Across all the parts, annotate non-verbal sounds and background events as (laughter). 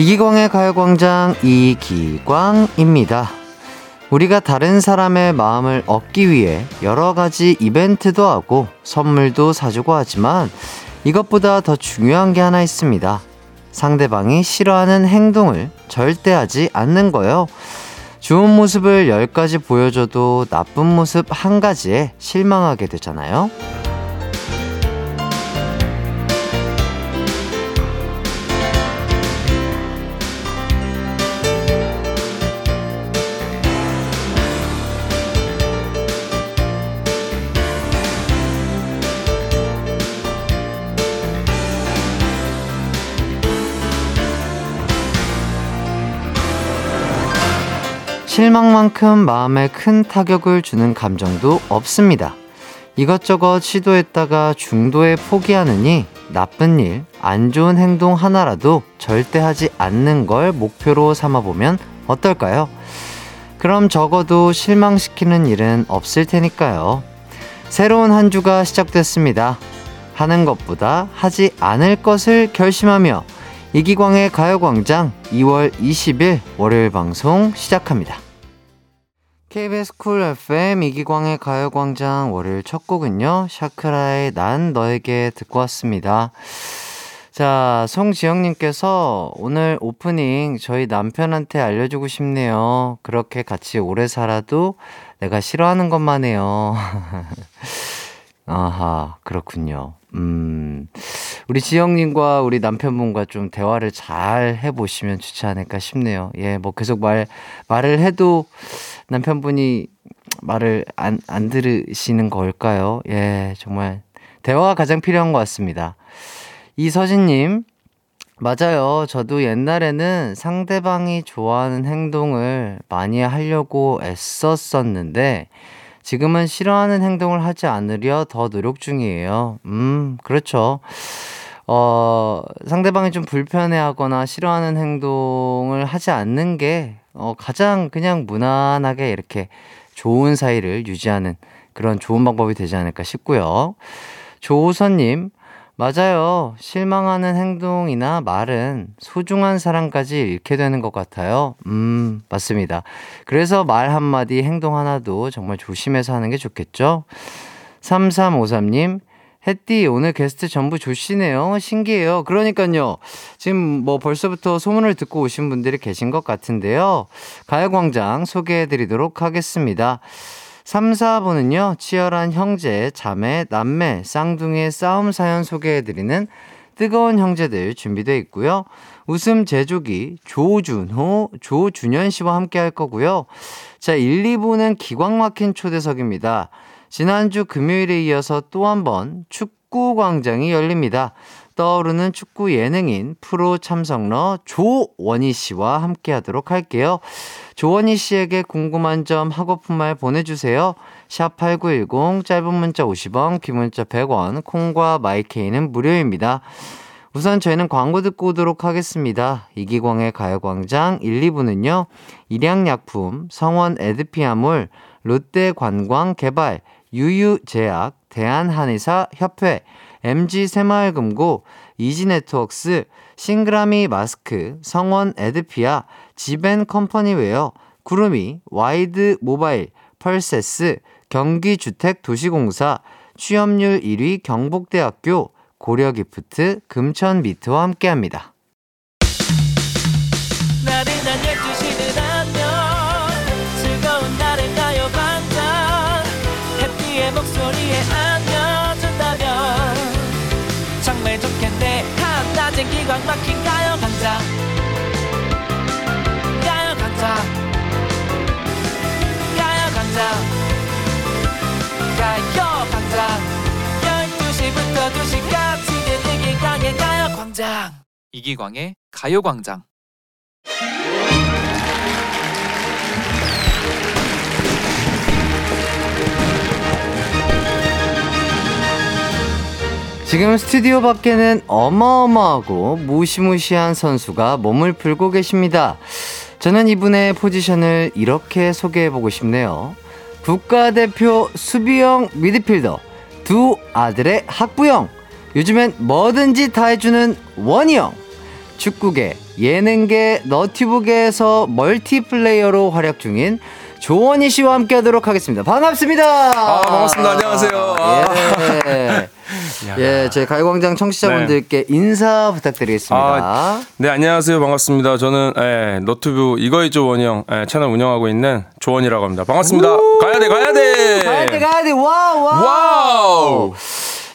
이기광의 가요광장 이기광입니다. 우리가 다른 사람의 마음을 얻기 위해 여러 가지 이벤트도 하고 선물도 사주고 하지만 이것보다 더 중요한 게 하나 있습니다. 상대방이 싫어하는 행동을 절대 하지 않는 거요. 좋은 모습을 10가지 보여줘도 나쁜 모습 한 가지에 실망하게 되잖아요. 실망만큼 마음에 큰 타격을 주는 감정도 없습니다. 이것저것 시도했다가 중도에 포기하느니 나쁜 일, 안 좋은 행동 하나라도 절대 하지 않는 걸 목표로 삼아보면 어떨까요? 그럼 적어도 실망시키는 일은 없을 테니까요. 새로운 한 주가 시작됐습니다. 하는 것보다 하지 않을 것을 결심하며 이기광의 가요광장 2월 20일 월요일 방송 시작합니다. KBS 쿨 FM 이기광의 가요광장 월요일 첫 곡은요, 샤크라의 난 너에게 듣고 왔습니다. 자, 송지영님께서 오늘 오프닝 저희 남편한테 알려주고 싶네요. 그렇게 같이 오래 살아도 내가 싫어하는 것만 해요. (laughs) 아하, 그렇군요. 음, 우리 지영님과 우리 남편분과 좀 대화를 잘 해보시면 좋지 않을까 싶네요. 예, 뭐 계속 말, 말을 해도 남편분이 말을 안, 안 들으시는 걸까요? 예, 정말 대화가 가장 필요한 것 같습니다. 이서진님, 맞아요. 저도 옛날에는 상대방이 좋아하는 행동을 많이 하려고 애썼었는데, 지금은 싫어하는 행동을 하지 않으려 더 노력 중이에요. 음, 그렇죠. 어, 상대방이 좀 불편해 하거나 싫어하는 행동을 하지 않는 게 어, 가장 그냥 무난하게 이렇게 좋은 사이를 유지하는 그런 좋은 방법이 되지 않을까 싶고요. 조호선님, 맞아요. 실망하는 행동이나 말은 소중한 사람까지 잃게 되는 것 같아요. 음, 맞습니다. 그래서 말 한마디, 행동 하나도 정말 조심해서 하는 게 좋겠죠? 3353님, 햇띠 오늘 게스트 전부 조시네요. 신기해요. 그러니까요. 지금 뭐 벌써부터 소문을 듣고 오신 분들이 계신 것 같은데요. 가요광장 소개해 드리도록 하겠습니다. 3, 4분은요, 치열한 형제, 자매, 남매, 쌍둥이의 싸움 사연 소개해 드리는 뜨거운 형제들 준비되어 있고요. 웃음 제조기 조준호, 조준현 씨와 함께 할 거고요. 자, 1, 2부는 기광 막힌 초대석입니다. 지난주 금요일에 이어서 또 한 번 축구 광장이 열립니다. 떠오르는 축구 예능인 프로 참석러 조원희 씨와 함께 하도록 할게요. 조원희 씨에게 궁금한 점 하고픈 말 보내주세요. 샵 8910 짧은 문자 50원, 긴 문자 100원, 콩과 마이케이는 무료입니다. 우선 저희는 광고 듣고 오도록 하겠습니다. 이기광의 가요광장 1, 2부는요. 일양약품, 성원 에드피아몰, 롯데관광 개발, 유유제약, 대한한의사 협회, MG 새마을금고, 이지네트웍스, 싱그라미 마스크, 성원 에드피아, 지벤 컴퍼니웨어, 구름이, 와이드 모바일, 펄세스, 경기주택도시공사, 취업률 1위 경북대학교, 고려기프트, 금천미트와 함께합니다. 이기광의 가요광장 이기광의 가요광장 지금 스튜디오 밖에는 어마어마하고 무시무시한 선수가 몸을 풀고 계십니다. 저는 이분의 포지션을 이렇게 소개해보고 싶네요. 국가대표 수비형 미드필더, 두 아들의 학부형, 요즘엔 뭐든지 다 해주는 원희 형, 축구계 예능계 너튜브계에서 멀티플레이어로 활약 중인 조원희 씨와 함께 하도록 하겠습니다. 반갑습니다. 아, 반갑습니다. 안녕하세요. 예. 예, 제 가요광장 청취자분들께 네. 인사 부탁드리겠습니다. 아, 네, 안녕하세요. 반갑습니다. 저는 예, 너튜브 이거해조 원희형 예, 채널 운영하고 있는 조원희라고 합니다. 반갑습니다. 가야 돼, 가야 돼. 가야 돼, 가야 돼. 와우, 와우. 와우.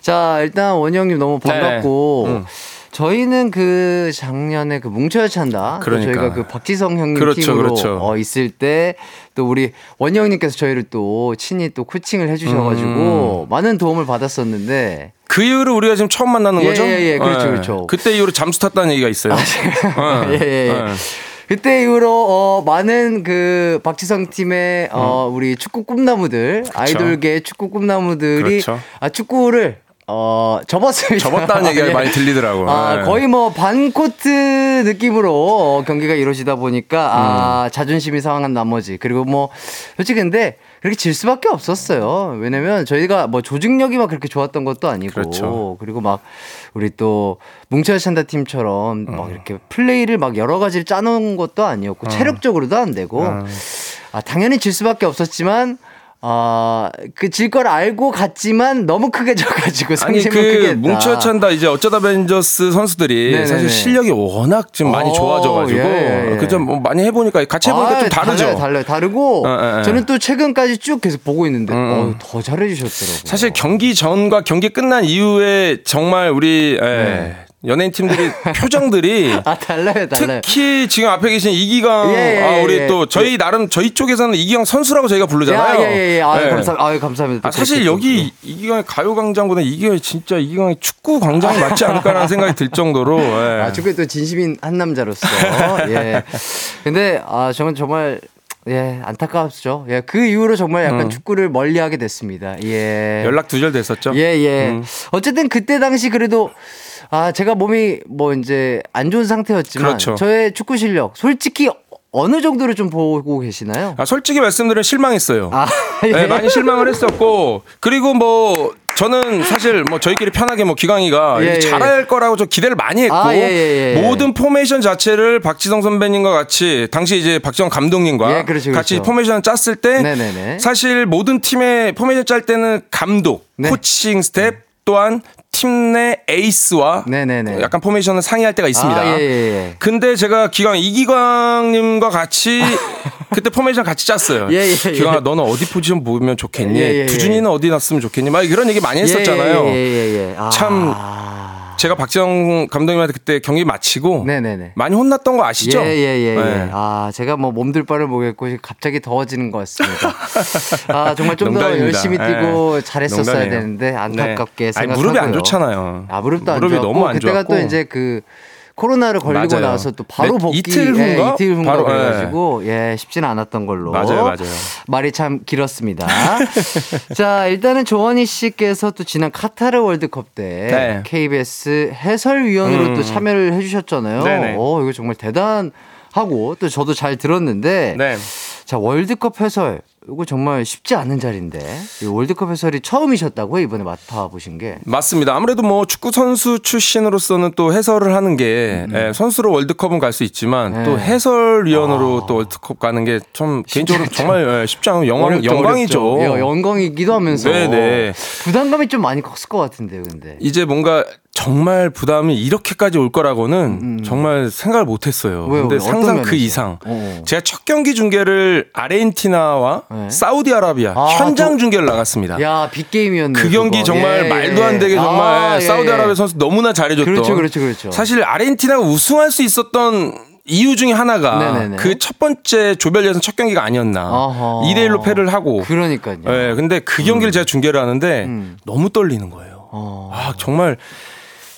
자, 일단 원희 형님 너무 반갑고. 네. 음. 저희는 그 작년에 그 뭉쳐야 찬다. 그러니까. 저희가 그 박지성 형님 그렇죠, 팀으로 그렇죠. 어, 있을 때 또 우리 원희 형님께서 저희를 또 친히 또 코칭을 해주셔가지고 음. 많은 도움을 받았었는데 그 이후로 우리가 지금 처음 만나는 예, 거죠? 예, 예, 그렇죠, 예. 그렇죠. 그때 이후로 잠수 탔다는 얘기가 있어요. 아, 어. (laughs) 예, 예. 예. 그때 이후로 어, 많은 그 박지성 팀의 어, 음. 우리 축구 꿈나무들 그렇죠. 아이돌계 축구 꿈나무들이 그렇죠. 아 축구를 어, 접었어요. 접었다는 얘기가 (laughs) 예. 많이 들리더라고요. 아, 네. 거의 뭐 반코트 느낌으로 경기가 이루어지다 보니까, 아, 음. 자존심이 상한 나머지. 그리고 뭐, 솔직히 근데 그렇게 질 수밖에 없었어요. 왜냐면 저희가 뭐 조직력이 막 그렇게 좋았던 것도 아니고. 그렇죠. 그리고 막 우리 또 뭉쳐야 찬다 팀처럼 어. 막 이렇게 플레이를 막 여러 가지를 짜놓은 것도 아니었고, 어. 체력적으로도 안 되고. 어. 아, 당연히 질 수밖에 없었지만, 어, 그질 걸 알고 갔지만 너무 크게 (laughs) 져가지고 상심을 그 크게 했다. 뭉쳐찬다 이제 어쩌다 벤져스 선수들이 네네네. 사실 실력이 워낙 좀 많이 오, 좋아져가지고 예, 예. 그좀 뭐 많이 해보니까 같이 해보니까 아, 좀 다르죠. 달라요, 달라요. 다르고 어, 예, 저는 또 최근까지 쭉 계속 보고 있는데 음. 어, 더 잘해주셨더라고요. 사실 경기 전과 경기 끝난 이후에 정말 우리 예, 네. 연예인 팀들이 (laughs) 표정들이 아 달라요, 달라요. 특히 지금 앞에 계신 이기광 예, 예, 아 우리 예, 또 저희 예. 나름 저희 쪽에서는 이기광 선수라고 저희가 부르잖아요. 야, 예, 예, 예. 아, 네. 감사, 아, 감사합니다. 아, 사실 여기 이기광의 가요 광장보다 이기광이 진짜 이기광의 축구 광장이 맞지 않을까라는 생각이 들 정도로. 예. (laughs) 아 축구에 또 진심인 한 남자로서. (laughs) 예. 근데 아 저는 정말 예, 안타깝죠. 예, 그 이후로 정말 약간 음. 축구를 멀리 하게 됐습니다. 예. 연락 두절 됐었죠? 예, 예. 음. 어쨌든 그때 당시 그래도 아, 제가 몸이 뭐 이제 안 좋은 상태였지만 그렇죠. 저의 축구 실력 솔직히 어느 정도로 좀 보고 계시나요? 아, 솔직히 말씀드리면 실망했어요. 아, 예. 네, 많이 실망을 했었고 그리고 뭐 저는 사실 뭐 저희끼리 편하게 뭐 기광이가 예, 예. 잘할 거라고 좀 기대를 많이 했고 아, 예, 예, 예, 모든 포메이션 자체를 박지성 선배님과 같이 당시 이제 박지성 감독님과 그렇죠, 같이 그렇죠. 포메이션 짰을 때 네네네. 사실 모든 팀의 포메이션 짤 때는 감독, 네. 코칭 스텝 또한 팀 내 에이스와 네네네. 약간 포메이션을 상의할 때가 있습니다. 아, 예, 예. 예. 근데 제가 기광 이기광님과 같이 (laughs) 그때 포메이션 같이 짰어요. 예, 예, 예. 기광아 너는 어디 포지션 보면 좋겠니? 예, 예, 두준이는 어디 놨으면 좋겠니? 막 이런 얘기 많이 했었잖아요. 아. 참 제가 박지성 감독님한테 그때 경기 마치고 네네네. 많이 혼났던 거 아시죠? 예예예. 예, 예, 예, 네. 아 제가 뭐 몸둘 바를 모르겠고 갑자기 더워지는 것 같습니다. 아 정말 좀 더 열심히 뛰고 네. 잘했었어야 농담이에요. 되는데 안타깝게 네. 생각하고요. 무릎이 안 좋잖아요. 아 무릎도 안 무릎이 좋았고 너무 안 그때가 좋았고. 또 이제 그 코로나를 걸리고 맞아요. 나서 또 바로 네, 복귀 이틀 후인가 예, 이틀 후인가 바로, 그래가지고 예. 예 쉽지는 않았던 걸로 맞아요 맞아요 말이 참 길었습니다. (laughs) 자 일단은 조원희 씨께서 또 지난 카타르 월드컵 때 네. KBS 해설위원으로 음. 또 참여를 해주셨잖아요. 네네. 어 이거 정말 대단하고 또 저도 잘 들었는데 네. 자 월드컵 해설 이거 정말 쉽지 않은 자리인데 월드컵 해설이 처음이셨다고요 이번에 맡아보신 게 맞습니다. 아무래도 뭐 축구 선수 출신으로서는 또 해설을 하는 게 음. 예, 선수로 월드컵은 갈 수 있지만 네. 또 해설위원으로 아. 또 월드컵 가는 게 좀 개인적으로 정말 예, 쉽지 않은 영광, 어렵죠, 영광이죠. 어렵죠. 영광이기도 하면서 네네. 부담감이 좀 많이 컸을 것 같은데요, 근데 이제 뭔가 정말 부담이 이렇게까지 올 거라고는 음. 정말 생각을 못 했어요. 왜요? 근데 상상 그 이상. 어. 제가 첫 경기 중계를 아르헨티나와 네. 사우디아라비아 아, 현장 저... 중계를 나갔습니다. 야, 빅게임이었네. 그 경기 그거. 정말 예, 말도 안 되게 예. 정말 아, 예, 사우디아라비아 선수 너무나 잘해줬던. 그렇죠, 그렇죠, 그렇죠. 사실 아르헨티나가 우승할 수 있었던 이유 중에 하나가 그 첫 번째 조별 예선 첫 경기가 아니었나. 2대 1로 패를 하고. 그러니까요. 예, 근데 그 경기를 음. 제가 중계를 하는데 음. 너무 떨리는 거예요. 어. 아, 정말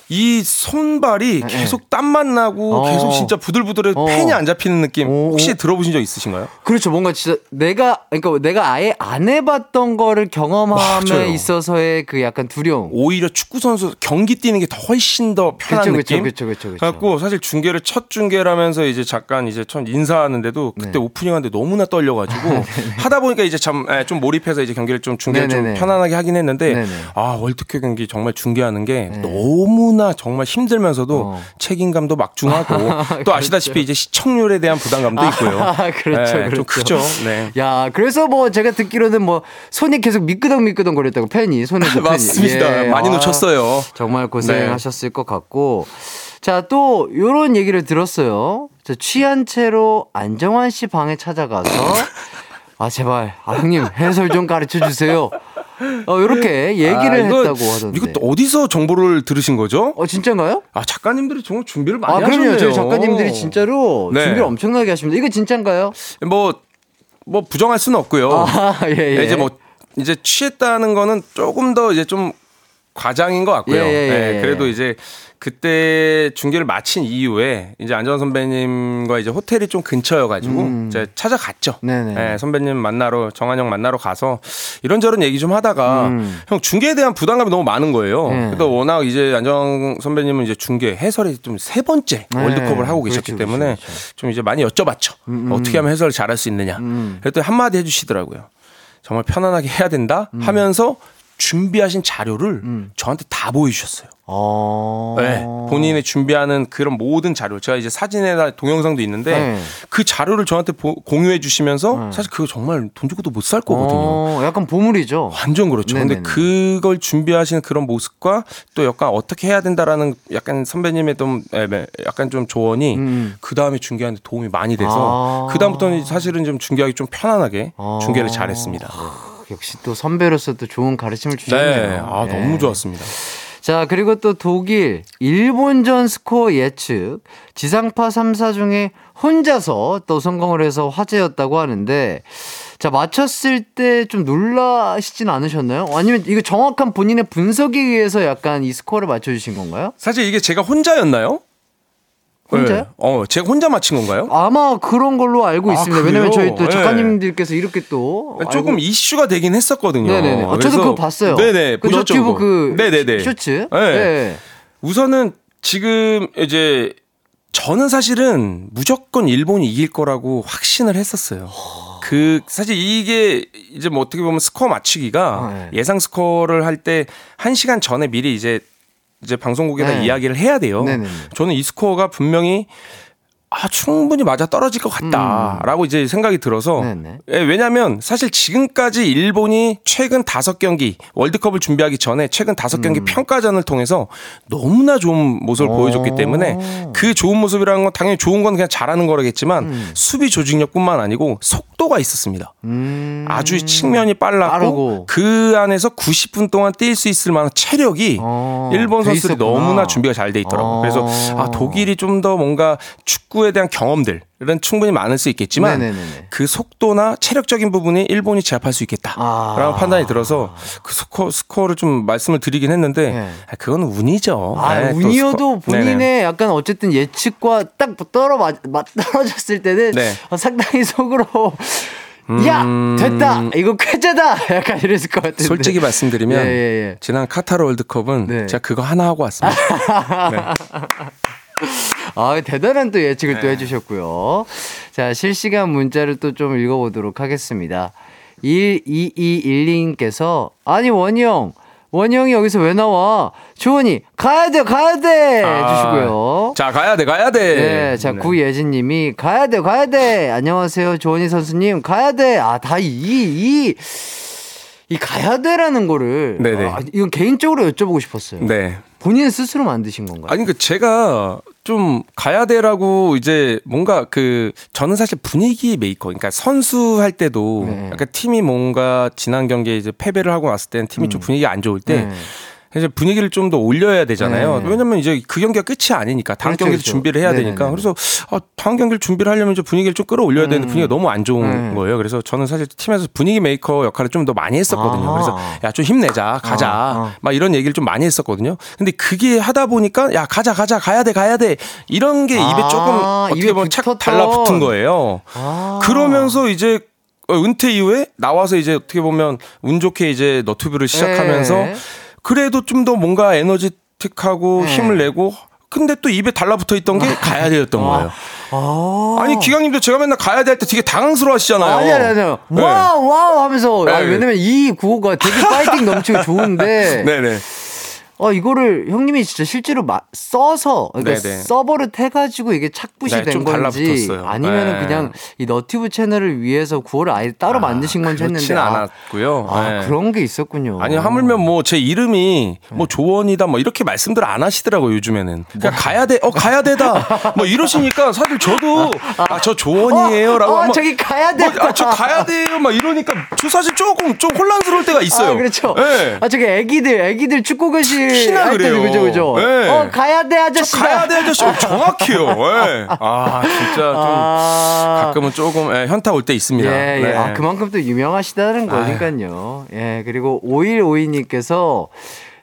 이 손발이 네. 계속 땀만 나고 어. 계속 진짜 부들부들해 어. 펜이 안 잡히는 느낌 혹시 들어보신 적 있으신가요? 그렇죠. 뭔가 진짜 내가 그러니까 내가 아예 안 해봤던 거를 경험함에 맞아요. 있어서의 그 약간 두려움. 오히려 축구 선수 경기 뛰는 게 더 훨씬 더 편한 그쵸, 느낌. 그렇죠, 그렇죠, 그렇죠. 그래갖고 사실 중계를 첫 중계를 하면서 이제 잠깐 이제 첫 인사하는데도 그때 네. 오프닝하는데 너무나 떨려가지고 (laughs) 아, 하다 보니까 이제 참좀 예, 몰입해서 이제 경기를 좀 중계를 네네네. 좀 편안하게 하긴 했는데 네네. 아 월드컵 경기 정말 중계하는 게 네. 너무 너무나 정말 힘들면서도 어. 책임감도 막중하고 (laughs) 또 그렇죠. 아시다시피 이제 시청률에 대한 부담감도 아, 있고요. (laughs) 아, 그렇죠, 네, 그렇죠. 좀 크죠. 네. 야, 그래서 뭐 제가 듣기로는 뭐 손이 계속 미끄덩 미끄덩 거렸다고 팬이 손에서 (laughs) 맞습니다. 예. 많이 아, 놓쳤어요. 정말 고생하셨을 네. 것 같고. 자, 또 요런 얘기를 들었어요. 저 취한 채로 안정환 씨 방에 찾아가서 아 제발 아 형님 해설 좀 가르쳐 주세요. 어 이렇게 얘기를 아, 했다고 하던데. 이거 어디서 정보를 들으신 거죠? 어 진짜인가요? 아 작가님들이 정말 준비를 많이 아, 그럼요. 저희 작가님들이 진짜로 네. 준비를 엄청나게 하십니다. 이거 진짜인가요? 뭐뭐 뭐 부정할 수는 없고요. 아, 예, 예. 이제 뭐 이제 취했다는 거는 조금 더 이제 좀 과장인 것 같고요. 예, 예, 예. 네, 그래도 이제 그때 중계를 마친 이후에 이제 안전 선배님과 이제 호텔이 좀 근처여가지고 음. 이제 찾아갔죠. 네네. 네, 선배님 만나러 정한영 만나러 가서 이런저런 얘기 좀 하다가 음. 형 중계에 대한 부담감이 너무 많은 거예요. 네. 그래도 워낙 이제 안정 선배님은 이제 중계 해설이 좀 세 번째 네. 월드컵을 하고 계셨기 그렇죠, 때문에 그렇죠, 그렇죠. 좀 이제 많이 여쭤봤죠. 음, 음. 어떻게 하면 해설을 잘할 수 있느냐. 음. 그랬더니 한마디 해주시더라고요. 정말 편안하게 해야 된다 음. 하면서 준비하신 자료를 음. 저한테 다 보여주셨어요. 어... 네, 본인의 준비하는 그런 모든 자료, 제가 이제 사진에다 동영상도 있는데 네. 그 자료를 저한테 보, 공유해 주시면서 네. 사실 그거 정말 돈 주고도 못 살 거거든요. 어, 약간 보물이죠. 완전 그렇죠. 네네네. 근데 그걸 준비하시는 그런 모습과 또 약간 어떻게 해야 된다라는 약간 선배님의 좀 약간 좀 조언이 음. 그 다음에 중계하는데 도움이 많이 돼서 아... 그 다음부터는 사실은 좀 중계하기 좀 편안하게 아... 중계를 잘했습니다. 역시 또 선배로서 또 좋은 가르침을 주셨네요. 네. 아, 네. 너무 좋았습니다. 자, 그리고 또 독일, 일본전 스코어 예측, 지상파 3사 중에 혼자서 또 성공을 해서 화제였다고 하는데, 자, 맞췄을 때 좀 놀라시진 않으셨나요? 아니면 이거 정확한 본인의 분석에 의해서 약간 이 스코어를 맞춰주신 건가요? 사실 이게 제가 혼자였나요? 혼자요? 네. 어, 제가 혼자 맞힌 건가요? 아마 그런 걸로 알고 아, 있습니다. 왜냐면 저희 또 네. 작가님들께서 네. 이렇게 또 조금 알고... 이슈가 되긴 했었거든요. 네네네. 아, 저도 그거 봤어요. 네네. 그 보셨죠? 너튜브 그 네네네. 쇼츠. 네. 네. 우선은 지금 이제 저는 사실은 무조건 일본이 이길 거라고 확신을 했었어요. 그 사실 이게 이제 뭐 어떻게 보면 스코어 맞추기가 아, 네. 예상 스코어를 할 때 1시간 전에 미리 이제 이제 방송국에다 네. 이야기를 해야 돼요. 네네. 저는 이 스코어가 분명히 아, 충분히 맞아 떨어질 것 같다라고 음. 이제 생각이 들어서 예, 왜냐하면 사실 지금까지 일본이 최근 다섯 경기 월드컵을 준비하기 전에 최근 다섯 경기 음. 평가전을 통해서 너무나 좋은 모습을 오. 보여줬기 때문에 그 좋은 모습이라는 건 당연히 좋은 건 그냥 잘하는 거라겠지만 음. 수비 조직력뿐만 아니고 속도가 있었습니다. 음. 아주 측면이 빨랐고 빠르고. 그 안에서 90분 동안 뛸 수 있을 만한 체력이 어. 일본 선수들이 너무나 준비가 잘 돼 있더라고요. 어. 그래서 아 독일이 좀 더 뭔가 축구 축구에 대한 경험들은 충분히 많을 수 있겠지만 네네네네. 그 속도나 체력적인 부분이 일본이 제압할 수 있겠다라는 아. 판단이 들어서 그 스코어, 스코어를 좀 말씀을 드리긴 했는데 네. 아, 그건 운이죠. 아, 네, 운이어도 본인의 네네. 약간 어쨌든 예측과 딱 떨어 맞, 떨어졌을 때는 네. 상당히 속으로 야 음... 됐다 이거 쾌재다 (laughs) 약간 이랬을 것 같은데 솔직히 말씀드리면 예, 예, 예. 지난 카타르 월드컵은 네. 제가 그거 하나 하고 왔습니다. (laughs) 네. 아, 대단한 또 예측을 네. 또 해주셨고요. 자, 실시간 문자를 또 좀 읽어보도록 하겠습니다. 1221님께서, 아니, 원희 형이 여기서 왜 나와? 조원희, 가야 돼, 가야 돼! 아, 해주시고요. 자, 가야 돼, 가야 돼! 네, 자, 네. 구예진 님이, 가야 돼, 가야 돼! 안녕하세요, 조원희 선수님, 가야 돼! 아, 다 이, 이, 이 가야 돼라는 거를 네네. 아, 이건 개인적으로 여쭤보고 싶었어요. 네. 본인 스스로 만드신 건가요? 아니 그 제가 좀 가야 돼라고 이제 뭔가 그 저는 사실 분위기 메이커 그러니까 선수 할 때도 네. 약간 팀이 뭔가 지난 경기에 이제 패배를 하고 왔을 때는 팀이 음. 좀 분위기가 안 좋을 때 네. 이제 분위기를 좀 더 올려야 되잖아요. 네. 왜냐면 이제 그 경기가 끝이 아니니까 다음 그렇죠, 경기도 그렇죠. 준비를 해야 네네네. 되니까 그래서 아, 다음 경기를 준비를 하려면 이제 분위기를 좀 끌어올려야 되는데 음. 분위기가 너무 안 좋은 음. 거예요. 그래서 저는 사실 팀에서 분위기 메이커 역할을 좀 더 많이 했었거든요. 아. 그래서 야 좀 힘내자, 가자, 아. 아. 막 이런 얘기를 좀 많이 했었거든요. 근데 그게 하다 보니까 야 가자, 가자, 가야 돼, 가야 돼 이런 게 입에 아. 조금 어떻게 보면 착 달라붙은 거예요. 아. 그러면서 이제 은퇴 이후에 나와서 이제 어떻게 보면 운 좋게 이제 너튜브를 시작하면서. 네. 그래도 좀 더 뭔가 에너지틱하고 네. 힘을 내고 근데 또 입에 달라붙어 있던 게 가야 돼였던 아. 거예요. 아. 아니 기광님도 제가 맨날 가야 돼 할 때 되게 당황스러워 하시잖아요. 아니 아니 아니요. 네. 와우 와우 하면서 네. 아니, 왜냐면 이 구호가 되게 파이팅 넘치고 좋은데 네네. (laughs) 어 이거를 형님이 진짜 실제로 마, 써서 그러니까 네네. 서버를 해가지고 이게 착붙이 네, 된 건지 아니면은 네. 그냥 이 너튜브 채널을 위해서 구호를 아예 따로 아, 만드신 건지 했는데 아, 않았고요. 아, 네. 그런 게 있었군요. 아니 하물며 뭐 제 이름이 뭐 네. 조원이다 뭐 이렇게 말씀들 안 하시더라고 요 요즘에는. 그냥 뭐. 가야 돼, 어 가야 되다 뭐 이러시니까 사실 저도 아 저 조원이에요라고 어, 어, 저기 가야 돼. 뭐, 아저 가야 돼요 막 이러니까 저 사실 조금 좀 혼란스러울 때가 있어요. 아, 그렇죠. 네. 아 저기 애기들 애기들 축구 교실 특히나 그래요. 그죠 그죠. 네. 어 가야 돼 아저씨. 가야 돼 아저씨. 어, 정확해요. 네. (laughs) 아 진짜 좀 아... 가끔은 조금 예, 현타 올 때 있습니다. 예, 예. 네. 아 그만큼 또 유명하시다는 거니까요. 예 그리고 5152님께서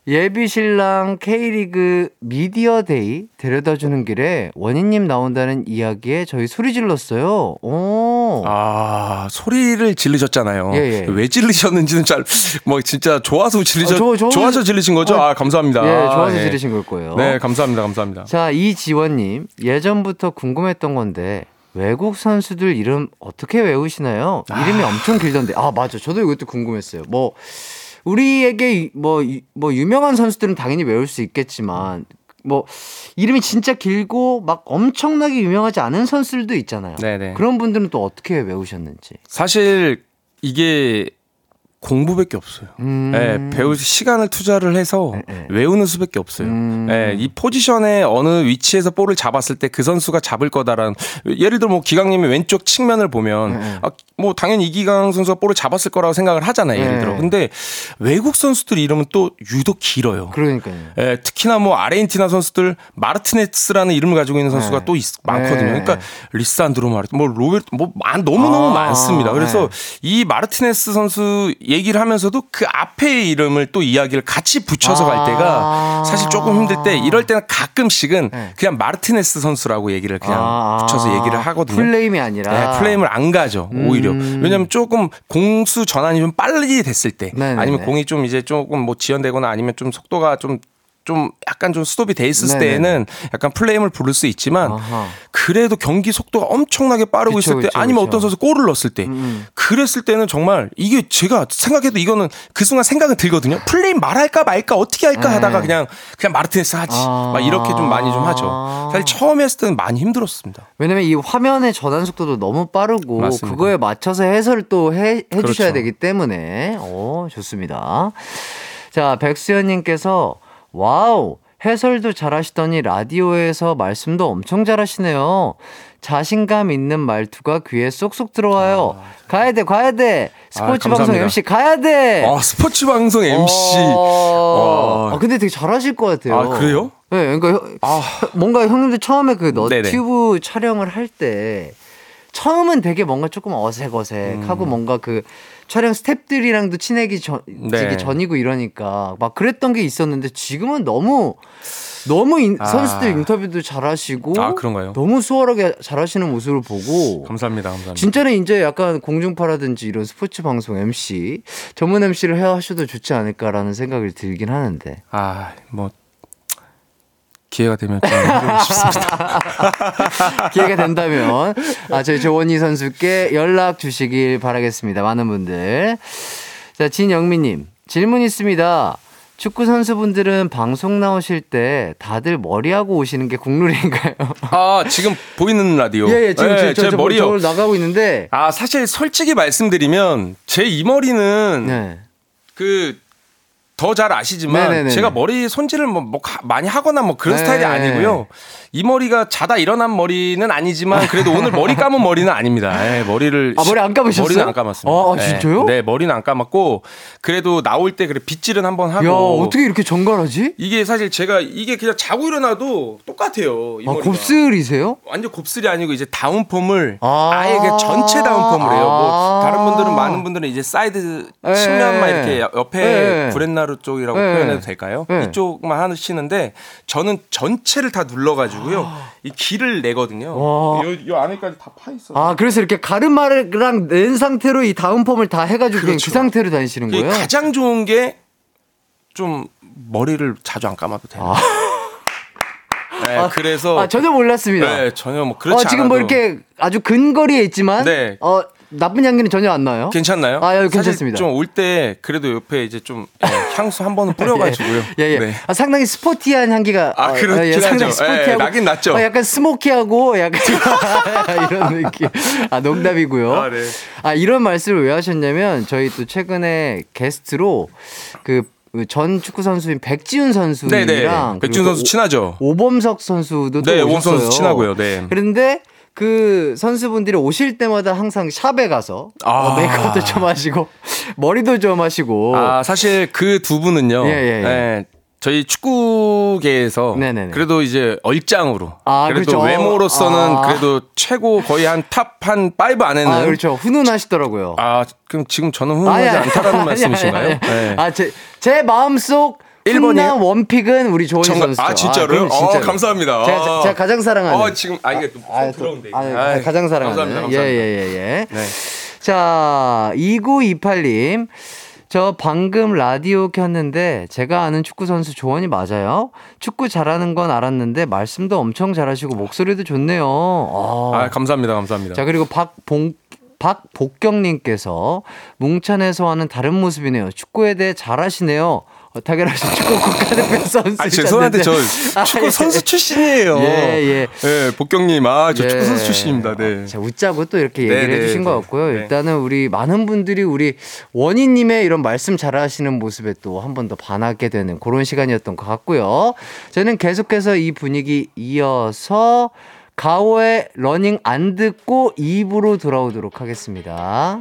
예비 신랑 K리그 미디어데이 데려다 주는 길에 원희님 나온다는 이야기에 저희 소리 질렀어요. 오. 아, 소리를 질르셨잖아요. 예, 예. 왜 질르셨는지는 잘, 뭐, 진짜 좋아서 질르셨, 아, 좋아, 좋아서 질르신 거죠? 아, 아 감사합니다. 예, 좋아서 아, 예. 질르신 걸 거예요. 네, 감사합니다. 감사합니다. 자, 이지원님. 예전부터 궁금했던 건데, 외국 선수들 이름 어떻게 외우시나요? 이름이 아. 엄청 길던데. 아, 맞아. 저도 이것도 궁금했어요. 뭐, 우리에게 뭐, 뭐, 유명한 선수들은 당연히 외울 수 있겠지만, 뭐, 이름이 진짜 길고 막 엄청나게 유명하지 않은 선수들도 있잖아요. 네네. 그런 분들은 또 어떻게 외우셨는지. 사실 이게 공부밖에 없어요. 음. 네, 배울 시간을 투자를 해서 네, 네. 외우는 수밖에 없어요. 음. 네, 이 포지션에 어느 위치에서 볼을 잡았을 때 그 선수가 잡을 거다라는 예를 들어 뭐 기광님의 왼쪽 측면을 보면 네. 아, 뭐 당연히 이기광 선수가 볼을 잡았을 거라고 생각을 하잖아요. 예를 들어. 근데 외국 선수들 이름은 또 유독 길어요. 그러니까요. 예, 특히나 뭐 아르헨티나 선수들 마르티네스라는 이름을 가지고 있는 선수가 또 있, 많거든요. 그러니까 리산드로 마르티, 뭐 로베르트, 뭐 너무 너무 아, 많습니다. 그래서 이 마르티네스 선수 얘기를 하면서도 그 앞에 이름을 또 이야기를 같이 붙여서 갈 때가 아. 사실 조금 힘들 때 이럴 때는 가끔씩은 네. 그냥 마르티네스 선수라고 얘기를 그냥 아. 붙여서 얘기를 하거든요. full name이 아니라 네, full name을 안 가죠. 오히려 음. 왜냐하면 조금 공수 전환이 좀 빨리 됐을 때 네네네. 아니면 공이 좀 이제 조금 뭐 지연되거나 아니면 좀 속도가 좀 좀 약간 좀 스톱이 돼 있을 네네. 때에는 약간 플레임을 부를 수 있지만 아하. 그래도 경기 속도가 엄청나게 빠르고 그쵸, 있을 때 그쵸, 아니면 그쵸. 어떤 선수 골을 넣었을 때 음, 음. 그랬을 때는 정말 이게 제가 생각해도 이거는 그 순간 생각은 들거든요. 플레임 말할까 말까 어떻게 할까 네. 하다가 그냥 그냥 마르티네스 하지 아. 막 이렇게 좀 많이 좀 하죠. 사실 처음에 했을 때는 많이 힘들었습니다. 왜냐면 이 화면의 전환 속도도 너무 빠르고 맞습니다. 그거에 맞춰서 해설을 또 해, 해주셔야 그렇죠. 되기 때문에 오 좋습니다. 자 백수연님께서 wow! 해설도 잘하시더니 라디오에서 말씀도 엄청 잘하시네요. 자신감 있는 말투가 귀에 쏙쏙 들어와요. 아, 가야 돼, 가야 돼. 스포츠 아, 방송 MC 가야 돼. 아, 스포츠 방송 MC. 어, 아, 근데 되게 잘하실 것 같아요. 아, 그래요? 네, 그러니까 아. 뭔가 형님들 처음에 그 너튜브 촬영을 할 때 처음은 되게 뭔가 조금 어색어색하고 음. 뭔가 그 촬영 스탭들이랑도 친해기 전, 네. 전이고 이러니까 막 그랬던 게 있었는데 지금은 너무 너무 인, 아. 선수들 인터뷰도 잘하시고 아, 그런가요? 너무 수월하게 잘하시는 모습을 보고 감사합니다, 감사합니다. 진짜는 이제 약간 공중파라든지 이런 스포츠 방송 MC 전문 MC를 해 하셔도 좋지 않을까라는 생각을 들긴 하는데 아 뭐 기회가 되면 좀 해보고 싶습니다. (laughs) 기회가 된다면 아, 저희 조원희 선수께 연락 주시길 바라겠습니다. 많은 분들. 자, 진영미님 질문 있습니다. 축구 선수분들은 방송 나오실 때 다들 머리하고 오시는 게 국룰인가요? 아 지금 보이는 라디오. 예, 예 지금 네, 제, 제 머리요. 나가고 있는데. 아 사실 솔직히 말씀드리면 제 이 머리는 네. 그 더 잘 아시지만 네네네. 제가 머리 손질을 뭐, 뭐 많이 하거나 뭐 그런 네. 스타일이 아니고요. 이 머리가 자다 일어난 머리는 아니지만 그래도 오늘 머리 감은 머리는 아닙니다. 네, 머리를 아 머리 안 감으셨어요? 머리는 안 감았습니다. 아, 아 진짜요? 네, 네, 머리는 안 감았고 그래도 나올 때 그래 빗질은 한번 하고. 야 어떻게 이렇게 정갈하지? 이게 사실 제가 이게 그냥 자고 일어나도 똑같아요. 이 아, 곱슬이세요? 완전 곱슬이 아니고 이제 down perm을 아~ 예그 전체 down perm을 해요. 뭐 다른 분들은 많은 분들은 이제 사이드 네. 측면만 이렇게 옆에 네. 구레나룻 쪽이라고 네. 표현해도 될까요? 이쪽만 하시는데 저는 전체를 다 눌러가지고. 가지고요. 이 기를 내거든요. 요, 요 안에까지 다 파 있어. 아, 그래서 이렇게 가르마랑 낸 상태로 이 다운 펌을 다 해가지고 그렇죠. 그냥 그 상태로 다니시는 거예요? 가장 좋은 게 좀 머리를 자주 안 감아도 돼요. 아. 네, 아, 그래서 아, 전혀 몰랐습니다. 네, 전혀 뭐 그렇지 어, 지금 뭐 않아도. 뭐 이렇게 아주 근거리에 있지만 네. 어 나쁜 향기는 전혀 안 나요. 괜찮나요? 아, 예, 괜찮습니다. 좀 올 때 그래도 옆에 이제 좀 예, 향수 한 번은 뿌려가지고요. (laughs) 예, 예. 네. 아, 상당히 스포티한 향기가. 아, 그렇긴 어, 예, 상당히 스포티하고. 예, 나긴 났죠. 어, 약간 스모키하고 약간 (laughs) (laughs) 이런 느낌. 아, 농담이고요. 아, 네. 아, 이런 말씀을 왜 하셨냐면 저희 또 최근에 게스트로 그 전 축구 선수인 백지훈 선수랑 네, 네. 백지훈 선수 친하죠. 오범석 선수도 네, 오범석 선수 친하고요. 네. 그런데 그 선수분들이 오실 때마다 항상 샵에 가서 아. 어, 메이크업도 좀 하시고 (laughs) 머리도 좀 하시고 아 사실 그 두 분은요 예, 예, 예. 예. 저희 축구계에서 네네네. 그래도 이제 얼짱으로 아, 그래도 그렇죠. 외모로서는 아. 그래도 최고 거의 한 top 한 five 안에는 아, 그렇죠 훈훈하시더라고요. 아 그럼 지금 저는 훈훈하지 아니, 않다라는 아니, 말씀이신가요? 네. 아 제 제 마음속 1번이 one pick은 우리 조이 선수. 아 진짜로요? 아, 어, 감사합니다. 제가, 제가, 아. 가장 사랑하는. 어, 지금 아 이게 아, 부러운데. 아, 아, 가장 사랑하는. 예예예 예, 예, 예. 네. 자 2928님. 저 방금 라디오 켰는데 제가 아는 축구 선수 조원이 맞아요. 축구 잘하는 건 알았는데 말씀도 엄청 잘하시고 목소리도 좋네요. 아, 아 감사합니다, 감사합니다. 자 그리고 박봉 박복경님께서 뭉찬에서 하는 다른 모습이네요. 축구에 대해 잘하시네요. 어, 타게라 씨 축구 국가대표 선수. 아, 죄송한데 저 아, 축구 아, 선수 출신이에요. 예, 예. 예, 복경님, 아, 저 예. 축구 선수 출신입니다. 네. 자, 웃자고 또 이렇게 얘기를 네, 해주신 네, 것 같고요. 네. 일단은 우리 많은 분들이 우리 원희님의 이런 말씀 잘하시는 모습에 또 한 번 더 반하게 되는 그런 시간이었던 것 같고요. 저는 계속해서 이 분위기 이어서 가호의 Running 하나 듣고 2부로 돌아오도록 하겠습니다.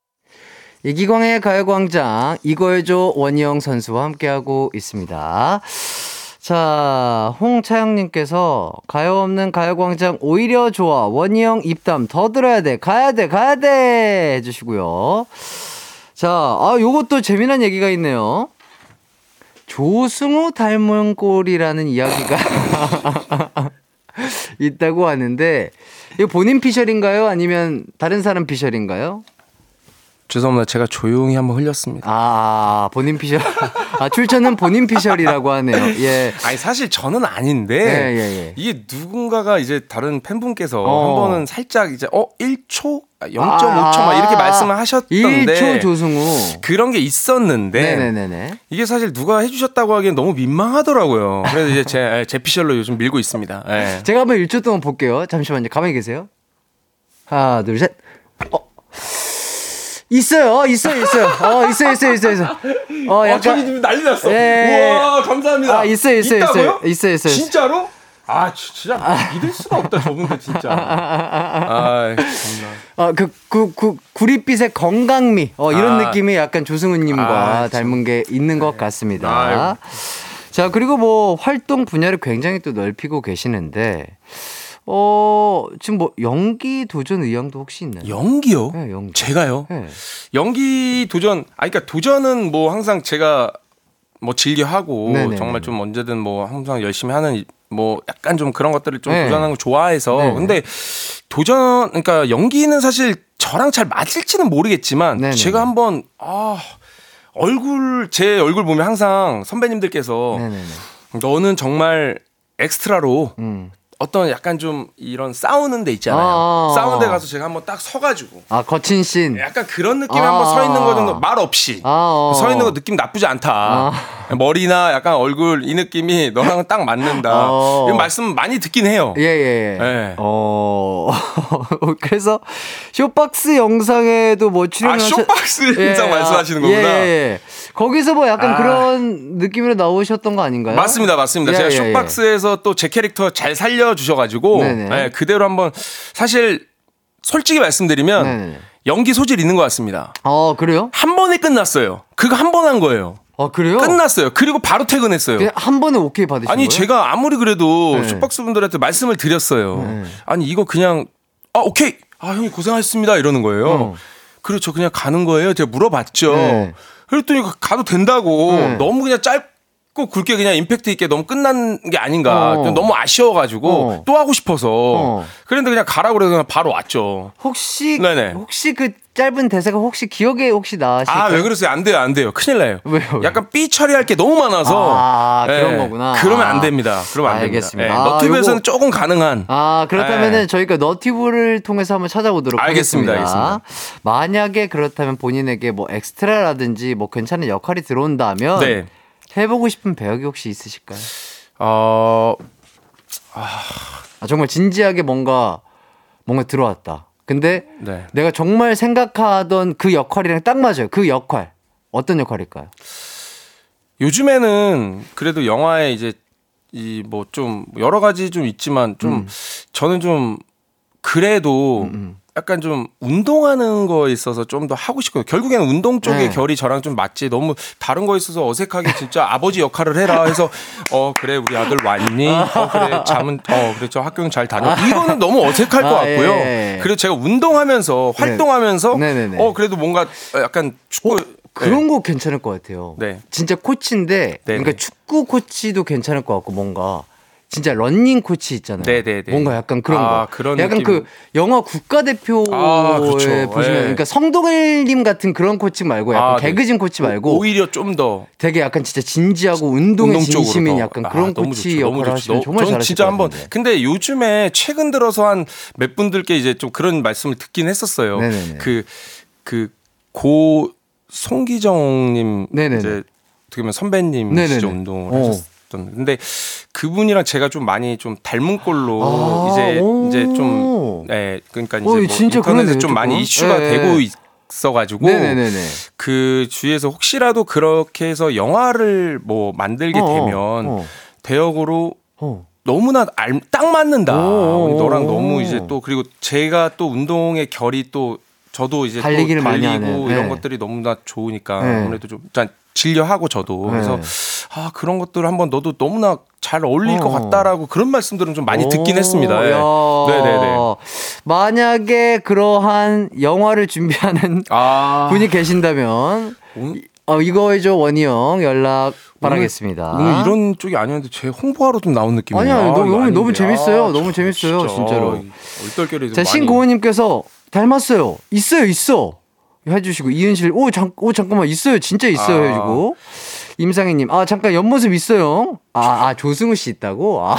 이기광의 가요광장 이거해줘 원희영 선수와 함께하고 있습니다. 자, 홍차영님께서 가요 없는 가요광장 오히려 좋아. 원희영 입담 더 들어야 돼. 가야 돼, 가야 돼. 해주시고요. 자, 아, 요것도 재미난 얘기가 있네요. 조승우 닮은 꼴이라는 이야기가 (laughs) 있다고 하는데, 이거 본인 피셜인가요? 아니면 다른 사람 피셜인가요? 죄송합니다. 제가 조용히 한번 흘렸습니다. 아, 본인 피셜. 아, 출처는 본인 피셜이라고 하네요. 예. 아니, 사실 저는 아닌데, 예, 예, 예. 이게 누군가가 이제 다른 팬분께서 어. 한 번은 살짝 이제, 어, 1초? 0.5초 아, 막 이렇게 말씀을 하셨던데 1초 조승우 그런 게 있었는데 네네네네. 이게 사실 누가 해주셨다고 하기엔 너무 민망하더라고요. 그래서 이제 제, 제 피셜로 요즘 밀고 있습니다. 네. 제가 한번 1초 동안 볼게요. 잠시만요. 가만히 계세요. 하나 둘 셋. 어. 있어요, 있어요, 있어요. 어, 있어요, 있어요, 있어요, 있어요. 어, 아, 약간. 어, 저기 지금 난리 났어. 예. 우와, 감사합니다. 아, 있어요, 있어요, 있다고요? 있어요. 있어요, 있어요. 진짜로? 아, 진짜 믿을 수가 없다, 저분들 진짜. (laughs) 아, 정말. 어, 그, 그, 그, 구릿빛의 건강미. 어, 이런 아. 느낌이 약간 조승우님과 아, 닮은 게 있는 것 같습니다. 아, 자, 그리고 뭐, 활동 분야를 굉장히 또 넓히고 계시는데, 어, 지금 뭐 연기 도전 의향도 혹시 있나요? 연기요? 네, 연기. 제가요? 네. 연기 도전, 아, 그러니까 도전은 뭐 항상 제가 뭐 즐겨 하고 네네. 정말 좀 언제든 뭐 항상 열심히 하는 뭐 약간 좀 그런 것들을 좀 네. 도전하는 걸 좋아해서 네네. 근데 도전 그러니까 연기는 사실 저랑 잘 맞을지는 모르겠지만 네네. 제가 한번 아 얼굴 제 얼굴 보면 항상 선배님들께서. 너는 정말 엑스트라로 음. 어떤 약간 좀 이런 싸우는 데 있잖아요. 아~ 싸우는 데 가서 제가 한번 딱 서가지고. 아, 거친 신. 약간 그런 느낌에 아~ 한번 서 있는 거 정도 말 없이. 아~ 서 있는 거 느낌 나쁘지 않다. 아. 머리나 약간 얼굴 이 느낌이 너랑은 딱 맞는다. 어. 이런 말씀 많이 듣긴 해요. 예, 예, 예. 네. 어. (laughs) 그래서 숏박스 영상에도 뭐 출연을 아, 숏박스 하 영상 예. 말씀하시는 거구나. 예, 예, 예. 거기서 뭐 약간 아. 그런 느낌으로 나오셨던 거 아닌가요? 맞습니다, 맞습니다. 예, 제가 예, 쇼박스에서 또 제 캐릭터 잘 살려 주셔가지고 네, 그대로 한번 사실 솔직히 말씀드리면 네네. 연기 소질 있는 것 같습니다. 아, 그래요? 한 번에 끝났어요. 그거 한 번 한 거예요. 아, 그래요? 끝났어요. 그리고 바로 퇴근했어요. 한 번에 오케이 받으신 아니, 거예요? 제가 아무리 그래도 네. 슈박스 분들한테 말씀을 드렸어요. 네. 아니, 이거 그냥, 아, 오케이. 아, 형님 고생하셨습니다. 이러는 거예요. 어. 그렇죠. 그냥 가는 거예요. 제가 물어봤죠. 네. 그랬더니 가도 된다고. 네. 너무 그냥 짧, 꼭 굵게 그냥 임팩트 있게 너무 끝난 게 아닌가. 어. 너무 아쉬워가지고 어. 또 하고 싶어서. 어. 그런데 그냥 가라고 그래서 그냥 바로 왔죠. 혹시 네네. 혹시 그 짧은 대사가 혹시 기억에 혹시 나실까요? 아, 왜 그러세요? 안 돼요, 안 돼요. 큰일 나요. 왜요? 약간 삐 처리할 게 너무 많아서. 아, 네. 그런 거구나. 그러면 안 됩니다. 그러면 안 알겠습니다. 됩니다. 네. 아, 너튜브에서는 요거... 조금 가능한. 아, 그렇다면은 네. 저희가 너튜브를 통해서 한번 찾아보도록 알겠습니다, 하겠습니다. 알겠습니다. 만약에 그렇다면 본인에게 뭐 엑스트라라든지 뭐 괜찮은 역할이 들어온다면. 네. 해보고 싶은 배역이 혹시 있으실까요? 어, 아... 아 정말 진지하게 뭔가 뭔가 들어왔다. 근데 네. 내가 정말 생각하던 그 역할이랑 딱 맞아요. 그 역할 어떤 역할일까요? 요즘에는 그래도 영화에 이제 이 뭐 좀 여러 가지 좀 있지만 좀 음. 저는 좀 그래도 음, 음. 약간 좀 운동하는 거에 있어서 좀 더 하고 싶거든요. 결국에는 운동 쪽의 네. 결이 저랑 좀 맞지. 너무 다른 거에 있어서 어색하게 진짜 아버지 역할을 해라 해서 어 그래 우리 아들 왔니? 어 그래 잠은 어 그래 저 학교는 잘 다녀. 이거는 너무 어색할 것 아, 같고요. 예, 예. 그리고 제가 운동하면서 네. 활동하면서 네. 어 그래도 뭔가 약간 축구 어? 그런 네. 거 괜찮을 것 같아요. 네. 진짜 코치인데, 네 그러니까 축구 코치도 괜찮을 것 같고 뭔가 진짜 런닝 코치 있잖아요. 네네네. 뭔가 약간 그런 아, 거. 그런 약간 느낌. 그 영화 국가대표에 아, 그렇죠. 보시면 네. 그러니까 성동일님 같은 그런 코치 말고 약간 아, 네. 개그진 네. 코치 말고 오히려 좀 더 되게 약간 진짜 진지하고 운동에 운동 진심인 약간 아, 그런 코치 역할을 하시면 정말 잘하실 진짜 한번 근데 요즘에 최근 들어서 한 몇 분들께 이제 좀 그런 말씀을 듣긴 했었어요. 그 그 고 송기정님 네네네. 이제 어떻게 보면 선배님이시죠 운동을 어. 하셨 있었던. 근데 그분이랑 제가 좀 많이 좀 닮은 꼴로 아, 이제 오. 이제 좀 네, 그러니까 이제 어, 뭐 인터넷에 좀 많이 이슈가 네. 되고 있어가지고 네네네네. 그 주위에서 혹시라도 그렇게 해서 영화를 뭐 만들게 어, 어. 되면 어. 대역으로 어. 너무나 알, 딱 맞는다. 우리 너랑 너무 이제 또 그리고 제가 또 운동의 결이 또 저도 이제 달리기를 또 달리고 많이 하는. 이런 네. 것들이 너무나 좋으니까 네. 아무래도 좀 일단 진려하고 저도 네. 그래서 아 그런 것들 한번 너도 너무나 잘 어울릴 어. 것 같다라고 그런 말씀들은 좀 많이 듣긴 했습니다. 네. 네네네. 만약에 그러한 영화를 준비하는 아. 분이 계신다면 음? 어, 이거죠 원희 형 연락 바라겠습니다. 오늘, 오늘, 이런 쪽이 아니었는데 제 홍보하러 좀 나온 느낌이에요. 아니야, 아, 너무 너무, 너무 재밌어요. 아, 너무 재밌어요, 진짜. 로 얼떨결에 자, 신고은님께서 닮았어요. 있어요, 있어. 해주시고 이은실 오, 잠, 오 잠깐만 있어요 진짜 있어요 아. 해주고 임상희님 아 잠깐 옆모습 있어요 아, 아 조승우 씨 있다고 아.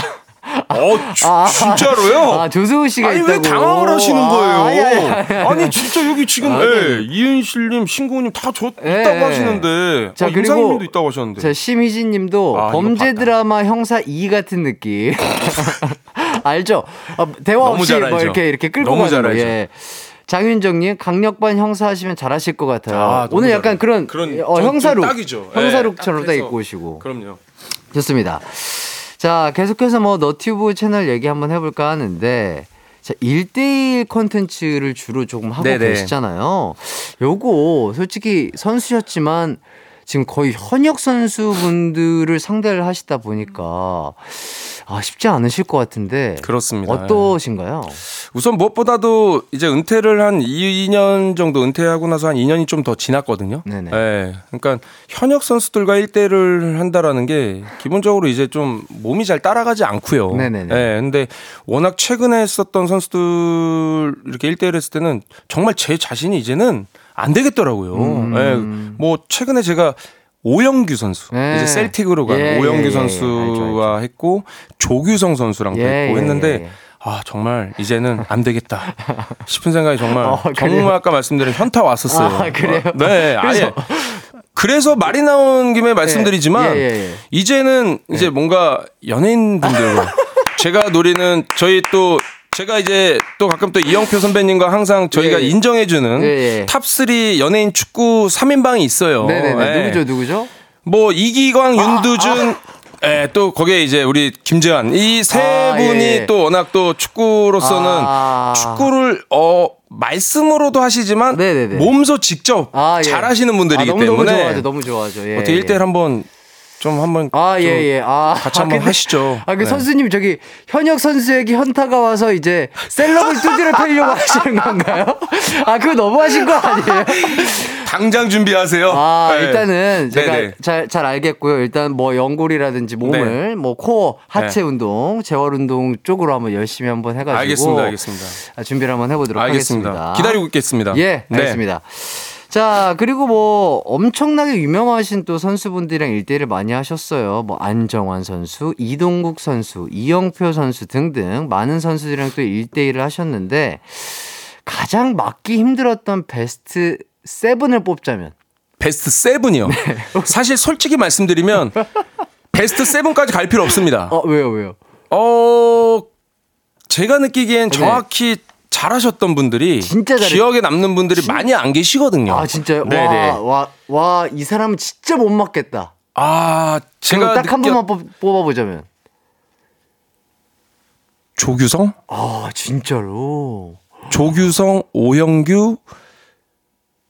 어, 주, 아, 진짜로요? 아, 조승우 씨가 아니, 있다고. 왜 당황을 하시는 거예요? 아, 아니, 아니, 아니, 진짜 여기 지금, 아, 네. 예, 이은실 님, 신고님 다 저, 예, 있다고 예. 하시는데. 자, 아, 그리고. 님도 있다고 하셨는데. 자, 심희진 님도 아, 범죄 드라마 형사 2 같은 느낌. (laughs) 알죠? 아, 대화 없이 뭐 이렇게, 이렇게 끌고 가는 거. 예. 장윤정님 강력반 형사 하시면 잘하실 것 같아요. 아, 오늘 약간 그런, 그런 어, 형사룩 딱이죠. 형사룩처럼 네, 딱 입고 오시고. 그럼요. 좋습니다. 자 계속해서 뭐 너튜브 채널 얘기 한번 해볼까 하는데. 자, 1대1 콘텐츠를 주로 조금 하고 네네. 계시잖아요. 요거 솔직히 선수였지만 지금 거의 현역 선수분들을 상대를 하시다 보니까 아, 쉽지 않으실 것 같은데. 그렇습니다. 어떠신가요? 우선 무엇보다도 이제 은퇴를 한 2년 정도 은퇴하고 나서 한 2년이 좀 더 지났거든요. 네네. 네. 그러니까 현역 선수들과 1대를 한다라는 게 기본적으로 이제 좀 몸이 잘 따라가지 않고요. 네네. 네. 근데 워낙 최근에 했었던 선수들 이렇게 1대1 했을 때는 정말 제 자신이 이제는 안 되겠더라고요. 음. 네. 뭐 최근에 제가 오영규 선수 네. 이제 셀틱으로 간 예, 오영규 예, 예, 선수와 알죠, 알죠. 했고 조규성 선수랑 또 예, 했고 했는데 예, 예. 아 정말 이제는 안 되겠다 (laughs) 싶은 생각이 정말 어, 정말 아까 말씀드린 현타 왔었어요. 아, 그래요? 어, 네, (laughs) 아예 그래서 말이 나온 김에 말씀드리지만 이제는 이제 뭔가 연예인분들과 (laughs) 제가 노리는 저희 또 제가 이제 또 가끔 또 이영표 선배님과 항상 저희가 예. 인정해주는 예, 예. top3 연예인 축구 3인방이 있어요. 네네네. 예. 누구죠, 누구죠? 뭐, 이기광, 아, 윤두준, 아, 예, 또 거기에 이제 우리 김재환 이세 아, 분이 예, 예. 또 워낙 또 축구로서는 아. 축구를 어 말씀으로도 하시지만 네네네. 몸소 직접 아, 예. 잘하시는 분들이기 아, 너무, 때문에 너무 좋아하죠. 너무 좋아하죠. 예. 어떻게 1대1 한번 좀 한번 아 예예 예. 아 같이 한번 아, 하시죠. 아그 네. 선수님 저기 현역 선수에게 현타가 와서 이제 셀럽을 두드려 패려고 하시는 건가요? 아 그거 너무 하신 거 아니에요? (laughs) 당장 준비하세요. 아 네. 일단은 제가 잘잘 잘 알겠고요. 일단 뭐 연골이라든지 몸을 네. 뭐 코어 하체 네. 운동, 재활 운동 쪽으로 한번 열심히 한번 해가지고 알겠습니다, 알겠습니다. 아, 준비를 한번 해보도록 알겠습니다. 하겠습니다. 기다리고 있겠습니다. 예, 네. 알겠습니다. 자, 그리고 뭐 엄청나게 유명하신 또 선수분들이랑 일대일을 많이 하셨어요. 뭐 안정환 선수, 이동국 선수, 이영표 선수 등등 많은 선수들이랑 또 일대일을 하셨는데 가장 맞기 힘들었던 베스트 세븐을 뽑자면 베스트 세븐이요. 네. 사실 솔직히 말씀드리면 베스트 세븐까지 갈 필요 없습니다. 어, 왜요, 왜요? 어, 제가 느끼기엔 네. 정확히 잘하셨던 분들이 진짜. 기억에 남는 분들이 진... 많이 안 계시거든요. 아 진짜요? 네네. 와, 와, 이 사람은 진짜 못 맞겠다. 아, 제가 딱 한 번만 뽑아보자면 조규성? 아, 진짜로. 조규성, 오영규,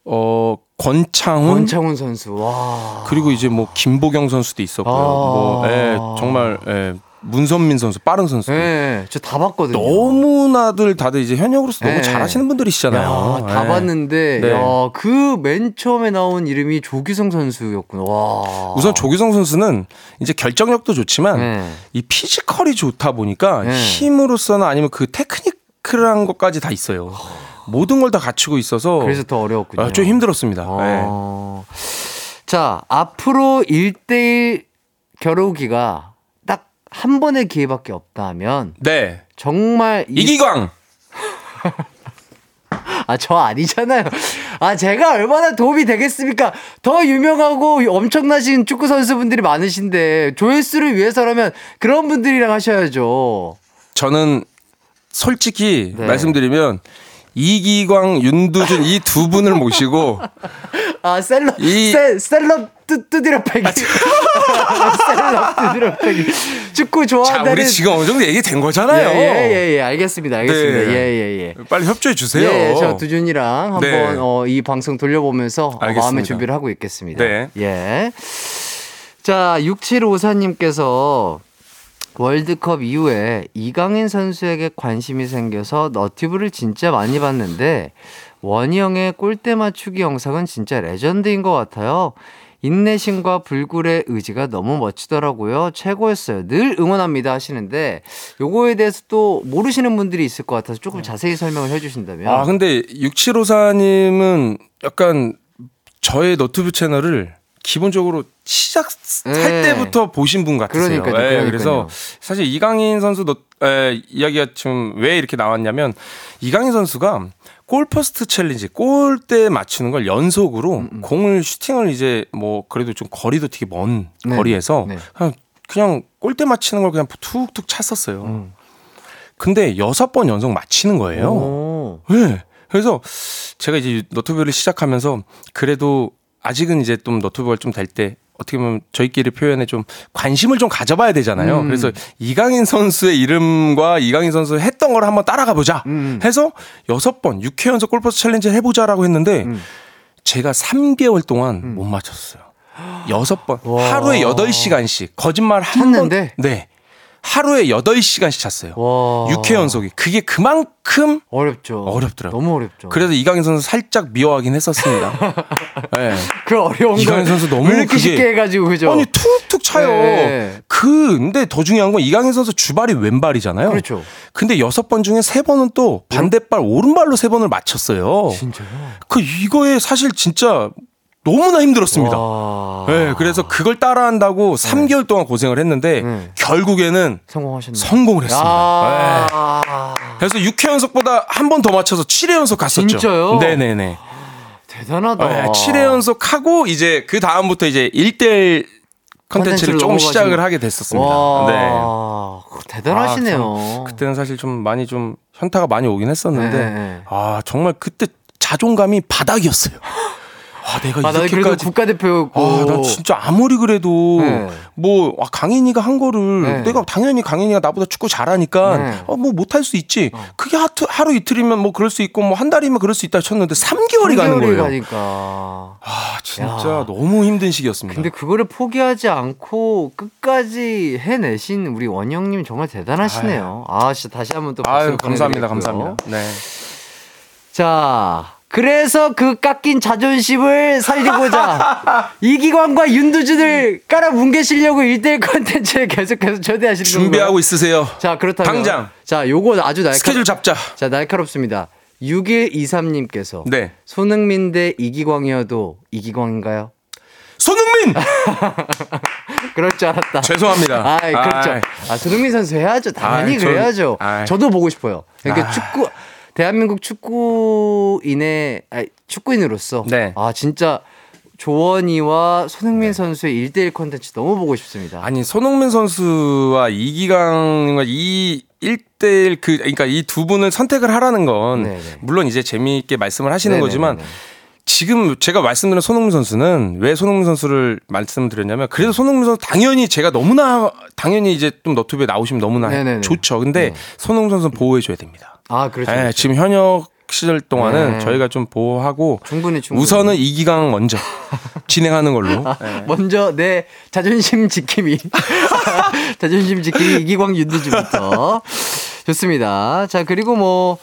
어 권창훈, 권창훈 선수, 와. 그리고 이제 뭐 김보경 선수도 있었고요. 아~ 뭐, 예, 정말 예, 문선민 선수 빠른 선수. 네, 저다 봤거든요. 너무나들 다들 이제 현역으로서 네. 너무 잘하시는 분들이시잖아요. 야, 다 네. 봤는데 네. 그맨 처음에 나온 이름이 조규성 선수였구나. 와. 우선 조규성 선수는 이제 결정력도 좋지만 네. 이 피지컬이 좋다 보니까 네. 힘으로서는 아니면 그 테크니컬한 것까지 다 있어요. 모든 걸 다 갖추고 있어서 그래서 더 어려웠군요. 아, 좀 힘들었습니다. 아. 자, 앞으로 1대1 겨루기가 한 번의 기회밖에 없다면 네. 정말 이기광 (laughs) 아, 저 아니잖아요. 아, 제가 얼마나 도움이 되겠습니까? 더 유명하고 엄청나신 축구 선수분들이 많으신데 조회수를 위해서라면 그런 분들이랑 하셔야죠. 저는 솔직히 네. 말씀드리면 이기광, 윤두준 이 두 분을 모시고 아 셀럽 이... 셀, 셀럽 뜨, 뜨디러 패기 셀럽 패기 축구 좋아한다는 자, 우리 지금 어느 정도 얘기 된 거잖아요. 예예예 예, 예, 알겠습니다. 알겠습니다. 예예예 네. 예, 예, 빨리 협조해 주세요. 예, 저 두준이랑 한번 네. 어, 이 방송 돌려보면서 어, 마음의 준비를 하고 있겠습니다. 네. 예. 자, 6754님께서 월드컵 이후에 이강인 선수에게 관심이 생겨서 너튜브를 진짜 많이 봤는데 원희 형의 골대 맞추기 영상은 진짜 레전드인 것 같아요. 인내심과 불굴의 의지가 너무 멋지더라고요. 최고였어요. 늘 응원합니다 하시는데 요거에 대해서 또 모르시는 분들이 있을 것 같아서 조금 네. 자세히 설명을 해 주신다면. 아, 근데 6754님은 약간 저의 너튜브 채널을 기본적으로 시작할 네. 때부터 보신 분 같으세요. 그러니까요. 네, 그래서 사실 이강인 선수 너, 에, 이야기가 좀 왜 이렇게 나왔냐면 이강인 선수가 골포스트 챌린지 골대 맞추는 걸 연속으로 음, 음. 공을 슈팅을 이제 뭐 그래도 좀 거리도 되게 먼 네. 거리에서 네. 그냥 그냥 골대 맞히는 걸 그냥 툭툭 찼었어요. 음. 근데 여섯 번 연속 맞히는 거예요. 오. 네. 그래서 제가 이제 너튜브를 시작하면서 그래도 아직은 이제 좀 너튜브가 좀 될 때 어떻게 보면 저희끼리 표현에 좀 관심을 좀 가져봐야 되잖아요. 음. 그래서 이강인 선수의 이름과 이강인 선수 했던 걸 한번 따라가 보자 음. 해서 여섯 번 6회 연속 골포스트 챌린지 해보자라고 했는데 음. 제가 3개월 동안 음. 못 맞췄어요. 여섯 번 하루에 8시간씩 거짓말 한 번. 네. 하루에 8시간씩 찼어요. 와. 6회 연속이. 그게 그만큼 어렵죠. 어렵더라고요. 너무 어렵죠. 그래서 이강인 선수 살짝 미워하긴 했었습니다. (laughs) 네. 그 어려운 이강인 선수 너무 이렇게 쉽게 해가지고 그죠? 아니 툭툭 차요. 네. 근데 더 중요한 건 이강인 선수 주발이 왼발이잖아요. 그렇죠. 근데 여섯 번 중에 세 번은 또 반대발 오른발로 세 번을 맞췄어요. 진짜요? 그 이거에 사실 진짜 너무나 힘들었습니다. 네, 그래서 그걸 따라한다고 네. 3개월 동안 고생을 했는데 네. 결국에는 성공하셨네요. 성공을 했습니다. 네. 그래서 6회 연속보다 한 번 더 맞춰서 7회 연속 갔었죠. 진짜요? 네네네. 대단하다. 네, 7회 연속 하고 이제 그 다음부터 이제 1대1 컨텐츠를 조금 시작을 하게 됐었습니다. 와, 네. 대단하시네요. 아, 그때는 사실 좀 많이 좀 현타가 많이 오긴 했었는데 네. 아 정말 그때 자존감이 바닥이었어요. (laughs) 아, 내가 아, 이렇게까지 국가대표였고. 아, 나 진짜 아무리 그래도 네. 뭐 아, 강인이가 한 거를 네. 내가 당연히 강인이가 나보다 축구 잘하니까 네. 어, 뭐 못할 수 있지. 어. 그게 하루, 하루 이틀이면 뭐 그럴 수 있고 뭐 한 달이면 그럴 수 있다 쳤는데 3개월이, 3개월이 가는 거예요. 가니까. 아, 진짜 야. 너무 힘든 시기였습니다. 근데 그거를 포기하지 않고 끝까지 해내신 우리 원영 님 정말 대단하시네요. 아유. 아, 진짜 다시 한번 또 박수 감사합니다. 감사합니다. 네. 자, 그래서 그 깎인 자존심을 살리고자 (laughs) 이기광과 윤두준을 깔아 뭉개시려고 1대1 컨텐츠에 계속해서 초대하시는 준비하고 건가요? 있으세요. 자, 그렇다면 당장. 자, 요거 아주 날카 스케줄 잡자. 자, 날카롭습니다. 6123님께서 네. 손흥민 대 이기광이어도 이기광인가요? 손흥민! (laughs) 그럴 줄 알았다. 죄송합니다. (laughs) 아, 그렇죠. 아이. 아, 손흥민 선수 해야죠. 당연히 아이, 그래야죠. 전, 저도 보고 싶어요. 그러니까 아. 축구 대한민국 축구인의 아니, 축구인으로서 네. 아 진짜 조원이와 손흥민 네. 선수의 1대1 콘텐츠 너무 보고 싶습니다. 아니 손흥민 선수와 이기광과 이 1대1 그 그러니까 이 두 분을 선택을 하라는 건 네네. 네. 물론 이제 재미있게 말씀을 하시는 네네네네. 거지만 지금 제가 말씀드린 손흥민 선수는 왜 손흥민 선수를 말씀드렸냐면 그래도 손흥민 선수 당연히 제가 너무나 당연히 이제 좀 너튜브에 나오시면 너무나 네네네. 좋죠. 근데 네. 손흥민 선수는 보호해 줘야 됩니다. 아, 그렇죠. 네, 그렇죠. 지금 현역 시절 동안은 네. 저희가 좀 보호하고 충분히, 충분히. 우선은 이기강 먼저 (laughs) 진행하는 걸로. 아, 네. 먼저 내 자존심 지킴이 (laughs) 자존심 지킴이 이기광 윤두주부터 좋습니다. 자 그리고 뭐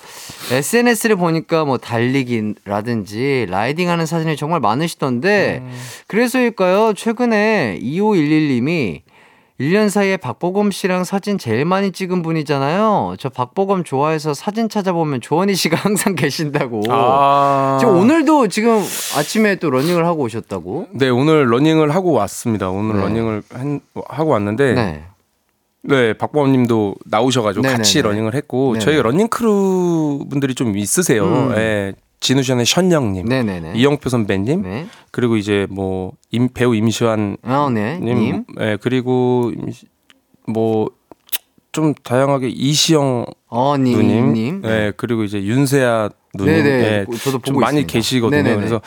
SNS를 보니까 뭐 달리기라든지 라이딩하는 사진이 정말 많으시던데 음. 그래서일까요? 최근에 2511님이 1년 사이에 박보검 씨랑 사진 제일 많이 찍은 분이잖아요. 저 박보검 좋아해서 사진 찾아보면 조원희 씨가 (laughs) 항상 계신다고. 아. 지금 오늘도 지금 아침에 또 러닝을 하고 오셨다고? 네, 오늘 러닝을 하고 왔습니다. 오늘 네. 러닝을 한, 하고 왔는데. 네. 네, 박보검 님도 나오셔가지고 네네네. 같이 러닝을 했고, 네네. 저희 러닝 크루 분들이 좀 있으세요. 음. 네. 진우션의 션 형님, 네네네. 이영표 선배님, 네. 그리고 이제 뭐 임, 배우 임시완 어, 네. 님, 네, 그리고 뭐 좀 다양하게 이시영 어, 님, 누님, 님. 네, 그리고 이제 윤세아 누님, 네네. 네, 저도 보고 좀 많이 계시거든요. 네네네. 그래서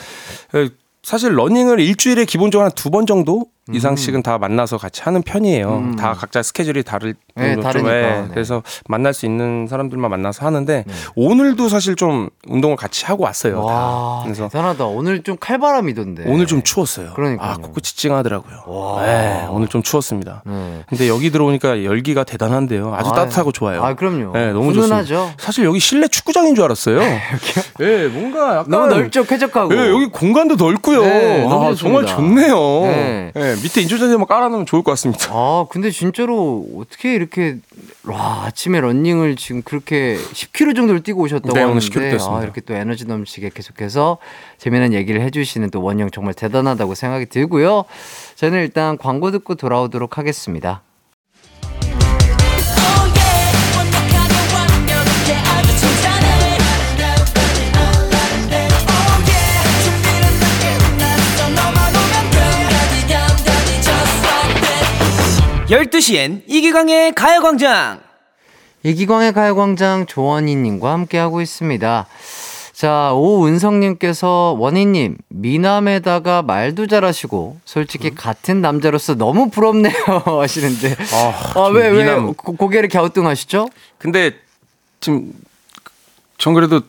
사실 러닝을 일주일에 기본적으로 한 두 번 정도 음. 이상씩은 다 만나서 같이 하는 편이에요. 음. 다 각자 스케줄이 다를 네, 다르니까. 네. 그래서 만날 수 있는 사람들만 만나서 하는데 네. 오늘도 사실 좀 운동을 같이 하고 왔어요. 와, 그래서 대단하다. 오늘 좀 칼바람이던데. 오늘 좀 추웠어요. 그러니까 아, 코끝이 찡하더라고요. 네, 오늘 좀 추웠습니다. 네. 근데 여기 들어오니까 열기가 대단한데요. 아주 아, 따뜻하고 좋아요. 아, 그럼요. 네, 너무 좋습니다. 사실 여기 실내 축구장인 줄 알았어요. (laughs) 네, 뭔가 약간 너무 넓적 쾌적하고. 네, 여기 공간도 넓고요. 네, 아, 정말 좋네요. 네. 네, 밑에 인조잔디만 깔아놓으면 좋을 것 같습니다. 아, 근데 진짜로 어떻게 이렇게 와, 아침에 런닝을 지금 그렇게 10km 정도를 뛰고 오셨다고 네, 하는데 아, 이렇게 또 에너지 넘치게 계속해서 재미난 얘기를 해주시는 또 원영 정말 대단하다고 생각이 들고요. 저는 일단 광고 듣고 돌아오도록 하겠습니다. 열두 시엔 이기광의 가요광장. 이기광의 가요광장 조원희님과 함께하고 있습니다. 자, 오은성님께서 원희님, 미남에다가 말도 잘하시고, 솔직히 음? 같은 남자로서 너무 부럽네요. (laughs) 하시는데. 아, 아 왜, 미남. 왜 고, 개를 갸우뚱하시죠? 근데, 지금, 전 그래도,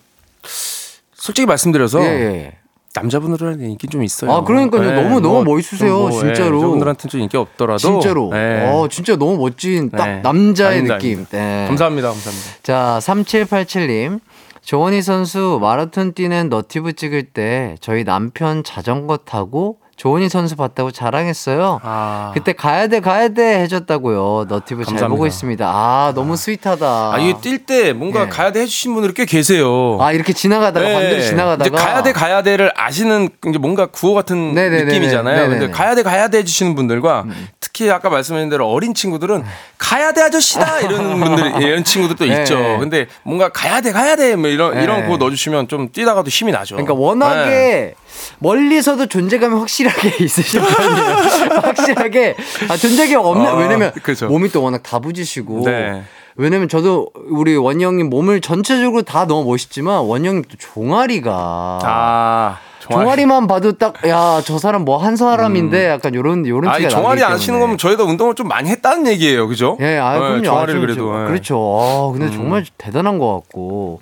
솔직히 말씀드려서, 예, 예. 남자분들한테 인기 좀 있어요. 아, 그러니까요. 네, 너무, 너무 뭐, 멋있으세요. 뭐, 진짜로. 네, 여자분들한테는 좀 인기 없더라도. 진짜로. 네. 어, 진짜 너무 멋진 딱 네. 남자의 아닙니다, 느낌. 네. 감사합니다. 감사합니다. 자, 3787님. 조원희 선수 마라톤 뛰는 너튜브 찍을 때 저희 남편 자전거 타고 조원희 선수 봤다고 자랑했어요. 아. 그때 가야 돼 가야 돼 해줬다고요. 너튜브. 잘 보고 있습니다. 아 너무 아. sweet하다. 아 이게 뛸 때 뭔가 네. 가야 돼 해주신 분들이 꽤 계세요. 아 이렇게 지나가다가 네. 반대로 지나가다가 이제 가야 돼 가야 돼를 아시는 이제 뭔가 구호 같은 네네네네. 느낌이잖아요. 네네네. 근데 가야 돼 가야 돼 해주시는 분들과 음. 특히 아까 말씀하신 대로 어린 친구들은 가야 돼 아저씨다 이런 (laughs) 분들이 이런 친구들도 네. 있죠. 근데 뭔가 가야 돼 가야 돼뭐 이런 이런 네. 구호 넣어주시면 좀 뛰다가도 힘이 나죠. 그러니까 워낙에 네. 멀리서도 존재감이 확실하게 (laughs) 있으신 편이에요. 확실하게 아, 존재감 없는 아, 왜냐면 그렇죠. 몸이 또 워낙 다부지시고 네. 왜냐면 저도 우리 원희 형님 몸을 전체적으로 다 너무 멋있지만 원희 형님 또 종아리가 아. 종아리. 만 봐도 딱 야 저 사람 뭐 한 사람인데 음. 약간 요런 요런 티가 종아리 안 치는 거면 저희도 운동을 좀 많이 했다는 얘기예요, 그죠? 예, 아, 네, 종아리를 그래도 예. 그렇죠. 아, 근데 음. 정말 대단한 것 같고.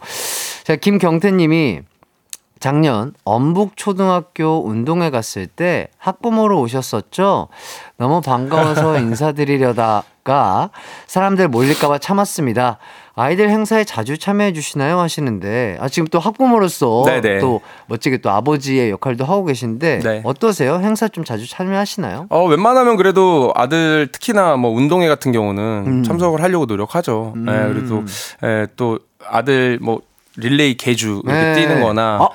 자 김경태님이 작년 엄북 초등학교 운동회 갔을 때 학부모로 오셨었죠. 너무 반가워서 (laughs) 인사드리려다가 사람들 몰릴까봐 참았습니다. 아이들 행사에 자주 참여해 주시나요? 하시는데 아 지금 또 학부모로서 네네. 또 멋지게 또 아버지의 역할도 하고 계신데 네. 어떠세요? 행사 좀 자주 참여하시나요? 어 웬만하면 그래도 아들 특히나 뭐 운동회 같은 경우는 음. 참석을 하려고 노력하죠. 음. 네, 그래도 네, 또 아들 뭐 릴레이 개주 이렇게 네. 뛰는 거나 아.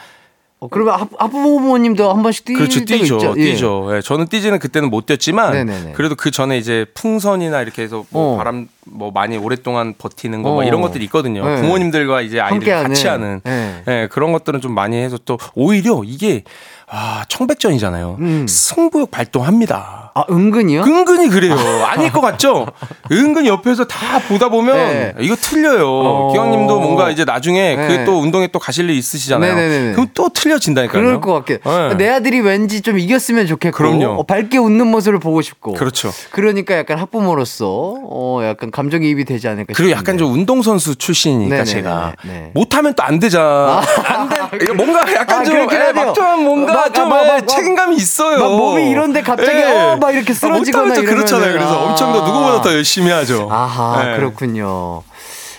어, 그러면 학, 부모님도 한 번씩 그렇죠, 뛰죠, 있죠? 뛰죠. 예. 예. 저는 뛰지는 그때는 못 뛰었지만 네네네. 그래도 그 전에 이제 풍선이나 이렇게 해서 뭐 어. 바람 뭐 많이 오랫동안 버티는 거뭐 어. 이런 것들이 있거든요. 네. 부모님들과 이제 아이들 같이 하는 네. 예, 그런 것들은 좀 많이 해서 또 오히려 이게 아, 청백전이잖아요. 음. 승부욕 발동합니다. 아, 은근히요? 은근히 그래요. 아닐 것 같죠? 은근히 옆에서 다 보다 보면 네. 이거 틀려요. 어... 기왕님도 뭔가 이제 나중에 네. 그또 운동에 또 가실 일 있으시잖아요. 네네네. 그럼 또 틀려진다니까요. 그럴 것 같게. 네. 내 아들이 왠지 좀 이겼으면 좋겠고. 그럼요. 어, 밝게 웃는 모습을 보고 싶고. 그렇죠. 그러니까 약간 학부모로서 어, 약간 감정이입이 되지 않을까 그리고 싶은데. 약간 좀 운동선수 출신이니까 네네네. 제가 네. 못하면 또 안 되잖아. 아. 안 돼. 뭔가 약간 아, 좀 에, 막중한 뭔가 막, 좀 막, 막, 책임감이 있어요. 막 몸이 이런데 갑자기 네. 어, 막 이렇게 쓰러지거나 아, 그렇잖아요. 그래서 엄청 더 누구보다 더 열심히 하죠. 아하 네. 그렇군요.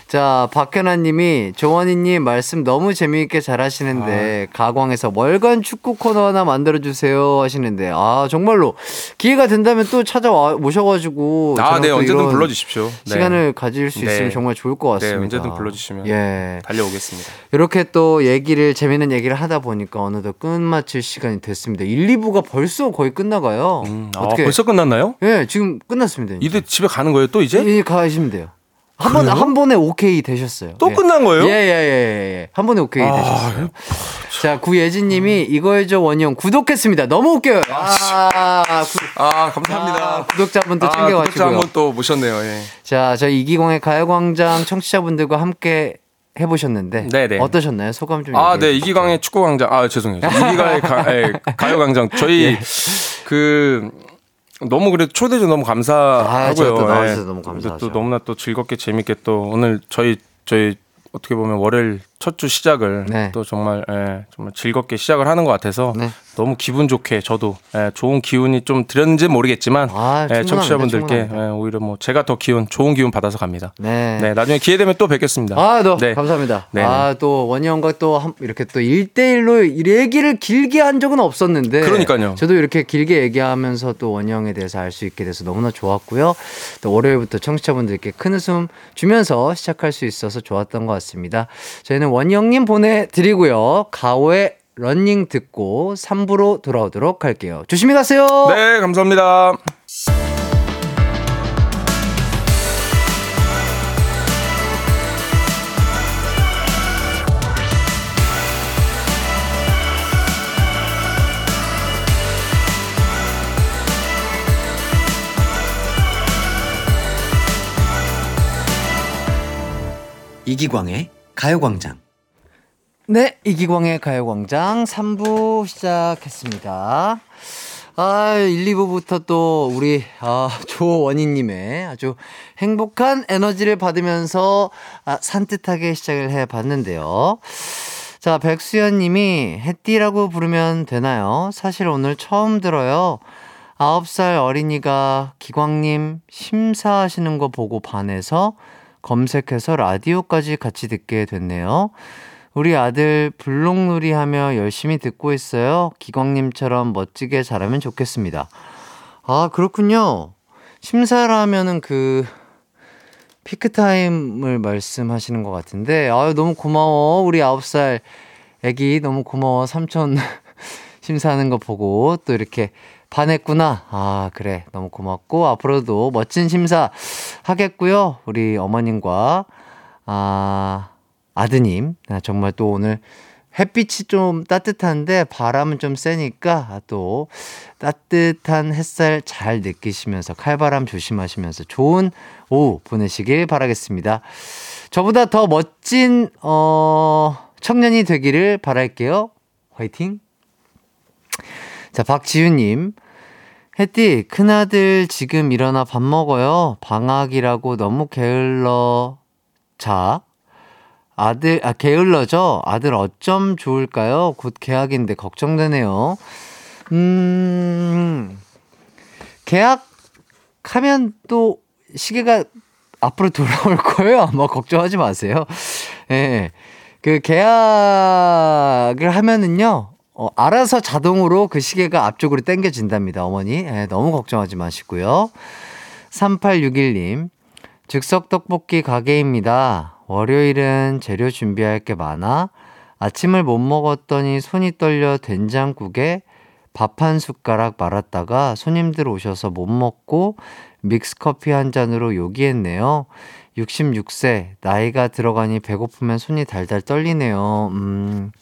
자, 박현아 님이 조원희 님 말씀 너무 재미있게 잘 하시는데 아. 가광에서 월간 축구 코너 하나 만들어 주세요 하시는데 아 정말로 기회가 된다면 또 찾아와 모셔 가지고 아 네 언제든 불러 주십시오. 네. 시간을 가질 수 있으면 네. 정말 좋을 것 같습니다. 네, 언제든 불러 주시면 예. 달려오겠습니다. 이렇게 또 얘기를 재미있는 얘기를 하다 보니까 어느덧 끝마칠 시간이 됐습니다. 1, 2부가 벌써 거의 끝나가요. 음, 아, 어떻게 벌써 끝났나요? 예, 지금 끝났습니다. 이제, 이제 집에 가는 거예요 또 이제? 예, 가시면 돼요. 한 번, 한 번에 오케이 되셨어요. 또 예. 끝난 거예요? 예, 예, 예, 예. 예. 한 번에 오케이 아, 되셨어요. 자, 구예진 님이 이거해줘 원영 구독했습니다. 너무 웃겨요. 아, 구, 아 감사합니다. 아, 구독자분도 아, 챙겨가시고요. 구독자 한번 또 모셨네요. 예. 자, 저희 이기공의 가요광장 청취자분들과 함께 해보셨는데 네네. 어떠셨나요? 소감 좀. 아, 네 이기광의 축구광장. 아 죄송해요. 이기광의 가, 예, (laughs) 가요광장. 저희 예. 그 너무 그래도 초대해 줘 너무 감사하고요. 아, 나와주셔서 네. 너무 감사하죠. 또 너무나 또 즐겁게 재밌게 또 오늘 저희 저희 어떻게 보면 월요일 첫 주 시작을 네. 또 정말 예, 정말 즐겁게 시작을 하는 것 같아서 네. 너무 기분 좋게 저도 예, 좋은 기운이 좀 드렸는지 모르겠지만 아, 예, 청취자분들께 예, 오히려 뭐 제가 더 기운 좋은 기운 받아서 갑니다. 네. 네 나중에 기회 되면 또 뵙겠습니다. 아, 너 네. 감사합니다. 네. 아, 또 원희 형과 또 한, 이렇게 또 1대1로 얘기를 길게 한 적은 없었는데 그러니까요. 저도 이렇게 길게 얘기하면서 또 원희 형에 대해서 알 수 있게 돼서 너무나 좋았고요. 또 월요일부터 청취자분들께 큰 웃음 주면서 시작할 수 있어서 좋았던 것 같습니다. 저희는 원희 형님 보내드리고요. 가오의 런닝 듣고 3부로 돌아오도록 할게요. 조심히 가세요. 네, 감사합니다. 이기광의 가요광장. 네, 이기광의 가요광장 3부 시작했습니다. 아, 1, 2부부터 또 우리, 아, 조원희님의 아주 행복한 에너지를 받으면서 아, 산뜻하게 시작을 해 봤는데요. 자, 백수연 님이 해띠라고 부르면 되나요? 사실 오늘 처음 들어요. 9살 어린이가 기광님 심사하시는 거 보고 반해서 검색해서 라디오까지 같이 듣게 됐네요. 우리 아들 블록놀이 하며 열심히 듣고 있어요. 기광님처럼 멋지게 잘하면 좋겠습니다. 아, 그렇군요. 심사를 하면은 그, 피크타임을 말씀하시는 것 같은데, 아유, 너무 고마워. 우리 9살 애기 너무 고마워. 삼촌 (laughs) 심사하는 거 보고 또 이렇게 반했구나. 아, 그래. 너무 고맙고, 앞으로도 멋진 심사 하겠고요. 우리 어머님과, 아, 아드님, 아, 정말 또 오늘 햇빛이 좀 따뜻한데 바람은 좀 세니까 또 따뜻한 햇살 잘 느끼시면서 칼바람 조심하시면서 좋은 오후 보내시길 바라겠습니다. 저보다 더 멋진, 어, 청년이 되기를 바랄게요. 화이팅! 자, 박지윤님. 혜띠, 큰아들 지금 일어나 밥 먹어요. 방학이라고 너무 게을러 자. 아들, 아, 게을러져? 아들 어쩜 좋을까요? 곧 개학인데 걱정되네요. 음, 개학하면 또 시계가 앞으로 돌아올 거예요. 아마 걱정하지 마세요. 예. 네. 그 계약을 하면은요, 어, 알아서 자동으로 그 시계가 앞쪽으로 당겨진답니다, 어머니. 예, 너무 걱정하지 마시고요. 3861님, 즉석 떡볶이 가게입니다. 월요일은 재료 준비할 게 많아 아침을 못 먹었더니 손이 떨려 된장국에 밥 한 숟가락 말았다가 손님들 오셔서 못 먹고 믹스커피 한 잔으로 요기했네요. 66세, 나이가 들어가니 배고프면 손이 달달 떨리네요. 음.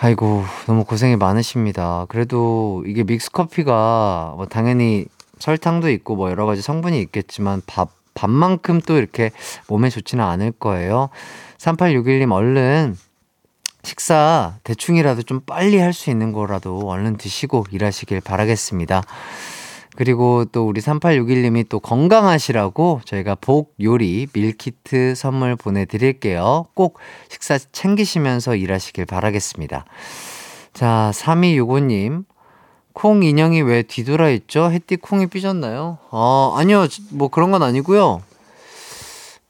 아이고, 너무 고생이 많으십니다. 그래도 이게 믹스커피가 뭐 당연히 설탕도 있고 뭐 여러 가지 성분이 있겠지만 밥, 밥만큼 또 이렇게 몸에 좋지는 않을 거예요. 3861님 얼른 식사 대충이라도 좀 빨리 할 수 있는 거라도 얼른 드시고 일하시길 바라겠습니다. 그리고 또 우리 3861님이 또 건강하시라고 저희가 복 요리 밀키트 선물 보내드릴게요. 꼭 식사 챙기시면서 일하시길 바라겠습니다. 자, 3265님. 콩 인형이 왜 뒤돌아 있죠? 햇띠 콩이 삐졌나요? 아, 아니요. 뭐 그런 건 아니고요.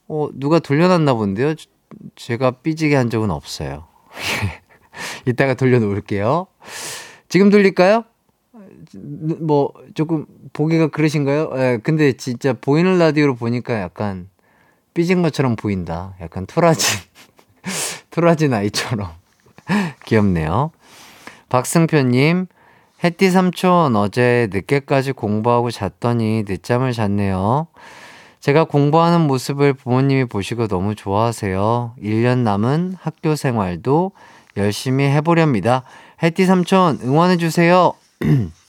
어, 누가 돌려놨나 본데요. 제가 삐지게 한 적은 없어요. (laughs) 이따가 돌려놓을게요. 지금 돌릴까요? 뭐 조금 보기가 그러신가요? 예, 근데 진짜 보이는 라디오로 보니까 약간 삐진 것처럼 보인다. 약간 토라진 (laughs) 토라진 아이처럼 (laughs) 귀엽네요. 박승표님, 해띠 삼촌 어제 늦게까지 공부하고 잤더니 늦잠을 잤네요. 제가 공부하는 모습을 부모님이 보시고 너무 좋아하세요. 1년 남은 학교 생활도 열심히 해보렵니다. 해띠 삼촌 응원해주세요. (clears throat)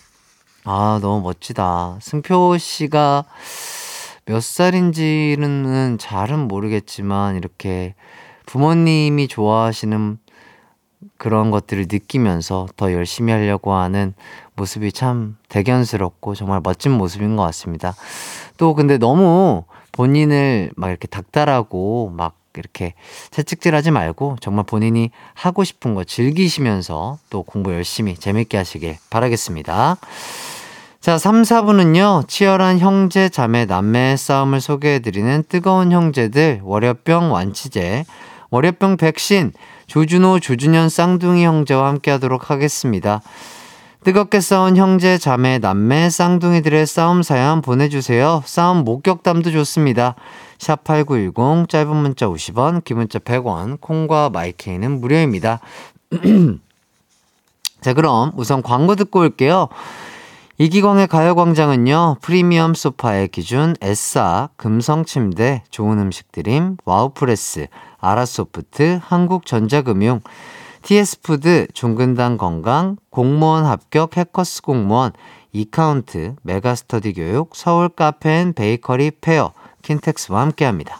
아, 너무 멋지다. 승표 씨가 몇 살인지는 잘은 모르겠지만, 이렇게 부모님이 좋아하시는 그런 것들을 느끼면서 더 열심히 하려고 하는 모습이 참 대견스럽고 정말 멋진 모습인 것 같습니다. 또 근데 너무 본인을 막 이렇게 닥달하고 막 이렇게 채찍질 하지 말고 정말 본인이 하고 싶은 거 즐기시면서 또 공부 열심히 재밌게 하시길 바라겠습니다. 자, 3, 4부는요, 치열한 형제, 자매, 남매의 싸움을 소개해드리는 뜨거운 형제들, 월요병 완치제, 월요병 백신, 조준호, 조준현 쌍둥이 형제와 함께 하도록 하겠습니다. 뜨겁게 싸운 형제, 자매, 남매, 쌍둥이들의 싸움 사연 보내주세요. 싸움 목격담도 좋습니다. 샵8910, 짧은 문자 50원, 긴 문자 100원, 콩과 마이케이는 무료입니다. (clears throat) 자, 그럼 우선 광고 듣고 올게요. 이기광의 가요광장은요, 프리미엄 소파의 기준, 에싸, 금성침대, 좋은 음식 드림, 와우프레스, 아라소프트, 한국전자금융, TS푸드, 종근당 건강, 공무원 합격 해커스 공무원, 이카운트, 메가스터디 교육, 서울 카페인 베이커리 페어, 킨텍스와 함께합니다.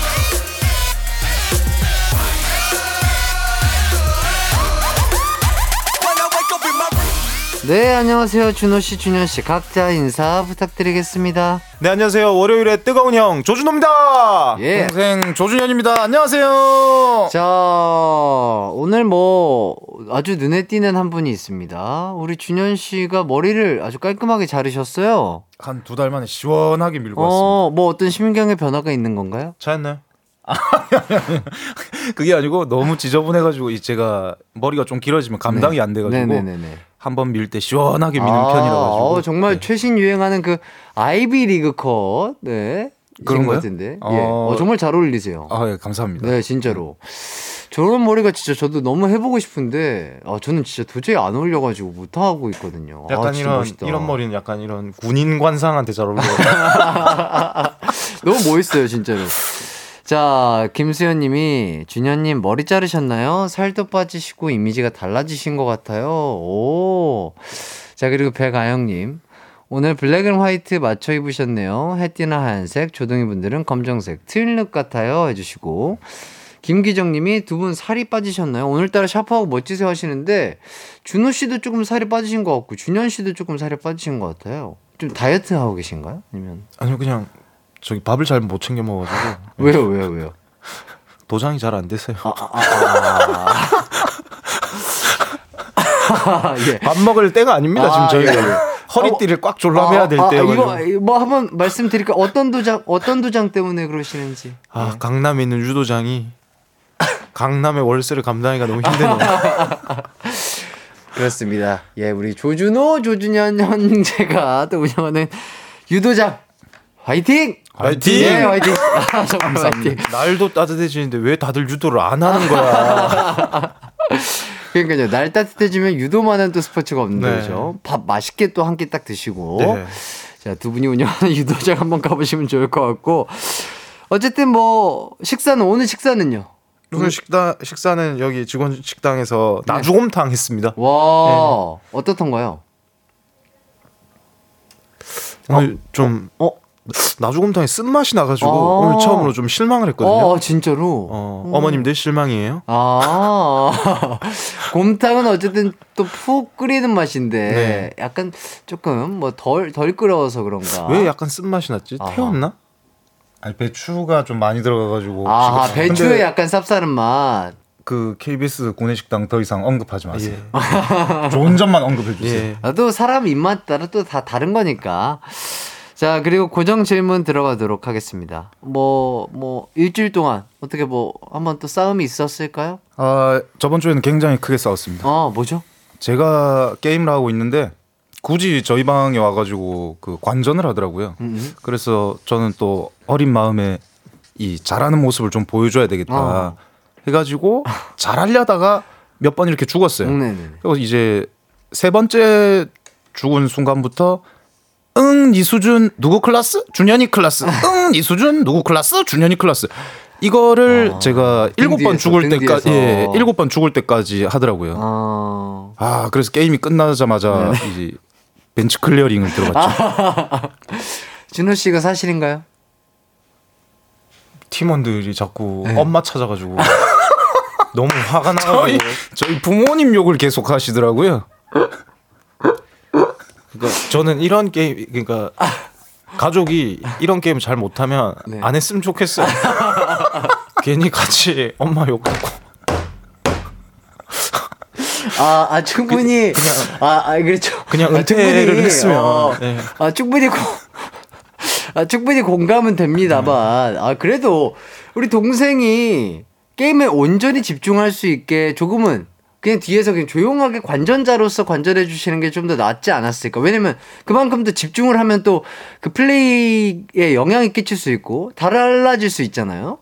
네, 안녕하세요. 준호씨, 준현씨. 각자 인사 부탁드리겠습니다. 네, 안녕하세요. 월요일에 뜨거운 형, 조준호입니다. 예. 동생 조준현입니다. 안녕하세요. 자, 오늘 뭐, 아주 눈에 띄는 한 분이 있습니다. 우리 준현씨가 머리를 아주 깔끔하게 자르셨어요. 한 두 달 만에 시원하게 밀고 어, 왔습니다. 뭐 어떤 심경의 변화가 있는 건가요? 차였나요? (laughs) 그게 아니고 너무 지저분해가지고 제가 머리가 좀 길어지면 감당이 네. 안 돼가지고 네네네네. 한번 밀 때 시원하게 미는 아, 편이라 가지고. 어, 정말 네. 최신 유행하는 그 아이비 리그 컷. 네. 그런 것 같은데. 어... 예. 어, 정말 잘 어울리세요. 아, 예, 감사합니다. 네, 진짜로. 저런 머리가 진짜 저도 너무 해보고 싶은데 아 저는 진짜 도저히 안 어울려가지고 못 하고 있거든요. 약간 아, 이런 멋있다. 이런 머리는 약간 이런 군인 관상한테 잘 어울려요. (laughs) 너무 멋있어요 진짜로. 자, 김수현 님이 준현님 머리 자르셨나요? 살도 빠지시고 이미지가 달라지신 것 같아요. 오. 자, 그리고 백아영 님. 오늘 black and white 맞춰 입으셨네요. 해띠는 하얀색, 조동이 분들은 검정색, twin look 같아요. 해주시고. 김기정 님이 두 분 살이 빠지셨나요? 오늘따라 샤프하고 멋지세요 하시는데, 준호 씨도 조금 살이 빠지신 것 같고, 준현 씨도 조금 살이 빠지신 것 같아요. 좀 다이어트 하고 계신가요? 아니면? 아니요, 그냥 저기 밥을 잘 못 챙겨 먹어가지고. (laughs) 왜요, 왜요, 왜요? 도장이 잘안 됐어요. 아, 아, 아, (laughs) 아. 예. 밥 먹을 때가 아닙니다. 지금 저희가 예. 허리띠를 꽉 졸라매야 될 때요. 이거 뭐 한번 말씀드릴까? 어떤 도장 어떤 도장 때문에 그러시는지. 아 네. 강남에 있는 유도장이 (laughs) 강남의 월세를 감당하기가 너무 힘드네요. 그렇습니다. 예, 우리 조준호, 조준현 형제가 또 운영하는 유도장 화이팅! 화이팅! 예, 화이팅! 아, 정말 화이팅! 날도 따뜻해지는데 왜 다들 유도를 안 하는 거야? (laughs) 그러니까요. 날 따뜻해지면 유도만한 또 스포츠가 없는 네. 거죠. 밥 맛있게 또 한 끼 딱 드시고. 네. 자, 두 분이 운영하는 (laughs) 유도장 한번 가보시면 좋을 것 같고. 어쨌든 뭐, 식사는, 오늘 식사는요? 오늘 식다, 식사는 여기 직원 식당에서 네. 나주곰탕 했습니다. 와, 네. 어떻던가요? 오늘 어? 좀, 어? 나주곰탕에 쓴맛이 나가지고 아~ 오늘 처음으로 좀 실망을 했거든요. 아, 진짜로? 어, 음. 어머님들 실망이에요? 아, (laughs) 곰탕은 어쨌든 또 푹 끓이는 맛인데 네. 약간 조금 뭐 덜 덜 끓여서 그런가? 왜 약간 쓴맛이 났지? 아하. 태웠나? 아니 배추가 좀 많이 들어가가지고. 아, 배추에 약간 쌉싸름 맛. 그 KBS 구내식당 더 이상 언급하지 마세요. 예. 좋은 점만 언급해 주세요. 예. 나도 사람 입맛 따라 또 다 다른 거니까. 자, 그리고 고정 질문 들어가도록 하겠습니다. 뭐, 뭐, 일주일 동안 어떻게 뭐, 한번 또 싸움이 있었을까요? 아, 저번 주에는 굉장히 크게 싸웠습니다. 아, 뭐죠? 제가 게임을 하고 있는데, 굳이 저희 방에 와가지고 그 관전을 하더라고요. 음음. 그래서 저는 또 어린 마음에 이 잘하는 모습을 좀 보여줘야 되겠다 어. 해가지고 (laughs) 잘하려다가 몇 번 이렇게 죽었어요. 음, 그래서 이제 세 번째 죽은 순간부터 응, 이 수준 누구 클래스? 준현이 클래스. 응, 이 수준 누구 클래스? 준현이 클래스. 이거를 아, 제가 일곱 번 죽을 때까지 예, 일곱 번 죽을 때까지 하더라고요. 아, 아 그래서 게임이 끝나자마자 네 이제 벤치 클리어링을 들어갔죠. 준호 씨가 사실인가요? 팀원들이 자꾸 네. 엄마 찾아가지고 (laughs) 너무 화가 나가지고 저희, 저희 부모님 욕을 계속 하시더라고요. 그러니까 저는 이런 게임 그러니까 가족이 이런 게임 잘 못하면 네. 안 했으면 좋겠어요. (laughs) 괜히 같이 엄마 욕하고. 아, 아 충분히 그, 냥 아, 아 그렇죠. 그냥 은퇴를 아, 충분히, 했으면 어, 네. 아 충분히 고, 아 충분히 공감은 됩니다만 아 그래도 우리 동생이 게임에 온전히 집중할 수 있게 조금은 그냥 뒤에서 그냥 조용하게 관전자로서 관전해 주시는 게 좀 더 낫지 않았을까. 왜냐면 그만큼 더 집중을 하면 또 그 플레이에 영향이 끼칠 수 있고 달라질 수 있잖아요.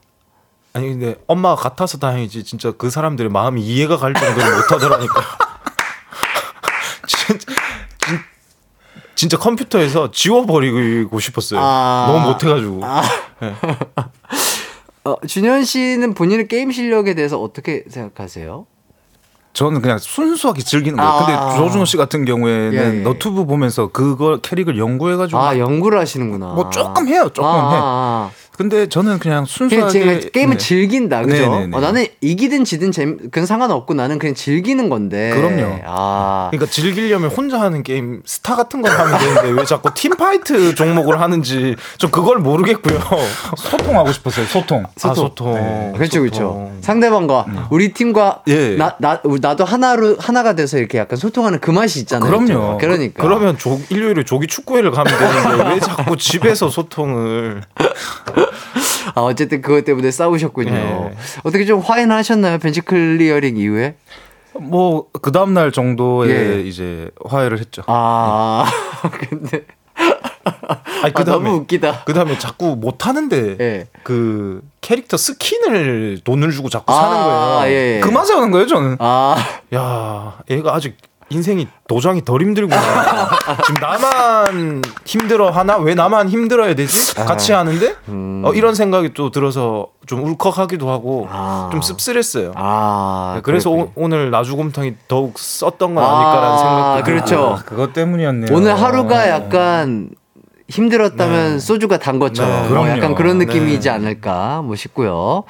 아니 근데 엄마가 같아서 다행이지 진짜 그 사람들의 마음이 이해가 갈 정도로 못하더라니까. (laughs) 진짜, 진짜 컴퓨터에서 지워버리고 싶었어요. 아... 너무 못해가지고. 아... 네. (laughs) 어, 준현 씨는 본인의 게임 실력에 대해서 어떻게 생각하세요? 저는 그냥 순수하게 즐기는 거예요. 아~ 근데 조준호 씨 같은 경우에는 예, 예. 너튜브 보면서 그걸 캐릭을 연구해가지고 아 연구를 하시는구나. 뭐 조금 해요, 조금 아~ 해. 아, 아. 근데 저는 그냥 순수하게 그냥 게임을 네. 즐긴다, 그죠? 어, 나는 이기든 지든 재 그건 상관없고 나는 그냥 즐기는 건데. 그럼요. 아. 그러니까 즐기려면 혼자 하는 게임 스타 같은 걸 하면 되는데 왜 자꾸 team fight 종목을 하는지 좀 그걸 모르겠고요. (laughs) 소통하고 싶었어요. 소통. 소통. 아, 소통. 네. 그렇죠, 그렇죠. 상대방과 네. 우리 팀과 예. 나, 나 나도 하나로 하나가 돼서 이렇게 약간 소통하는 그 맛이 있잖아요. 그럼요. 그러니까. 그, 러면 조, 일요일에 조기 축구회를 가면 되는데 왜 자꾸 집에서 소통을 (laughs) (laughs) 아, 어쨌든 그것 때문에 싸우셨군요. 네. 어떻게 좀 화해는 하셨나요? 벤치 클리어링 이후에? 뭐 그 다음 날 정도에 예. 이제 화해를 했죠. 아 (laughs) 근데 아니 그 다음에 아, 너무 웃기다. 그 다음에 자꾸 못 하는데 예. 그 캐릭터 스킨을 돈을 주고 자꾸 사는 아, 거예요. 예, 예. 그만하자는 거예요 저는. 아. 야 얘가 아직 인생이 도장이 덜 힘들구나. (laughs) 지금 나만 힘들어 하나? 왜 나만 힘들어야 되지? 같이 하는데? 음. 어, 이런 생각이 또 들어서 좀 울컥하기도 하고 아. 좀 씁쓸했어요. 아, 네, 그래서 오, 늘 나주곰탕이 더욱 썼던 건 아닐까라는 아, 생각도 그렇죠. 아, 그것 때문이었네요. 오늘 하루가 약간 힘들었다면 네. 소주가 단 것처럼 네. 뭐 약간 그런 느낌이지 네. 않을까 뭐 싶고요.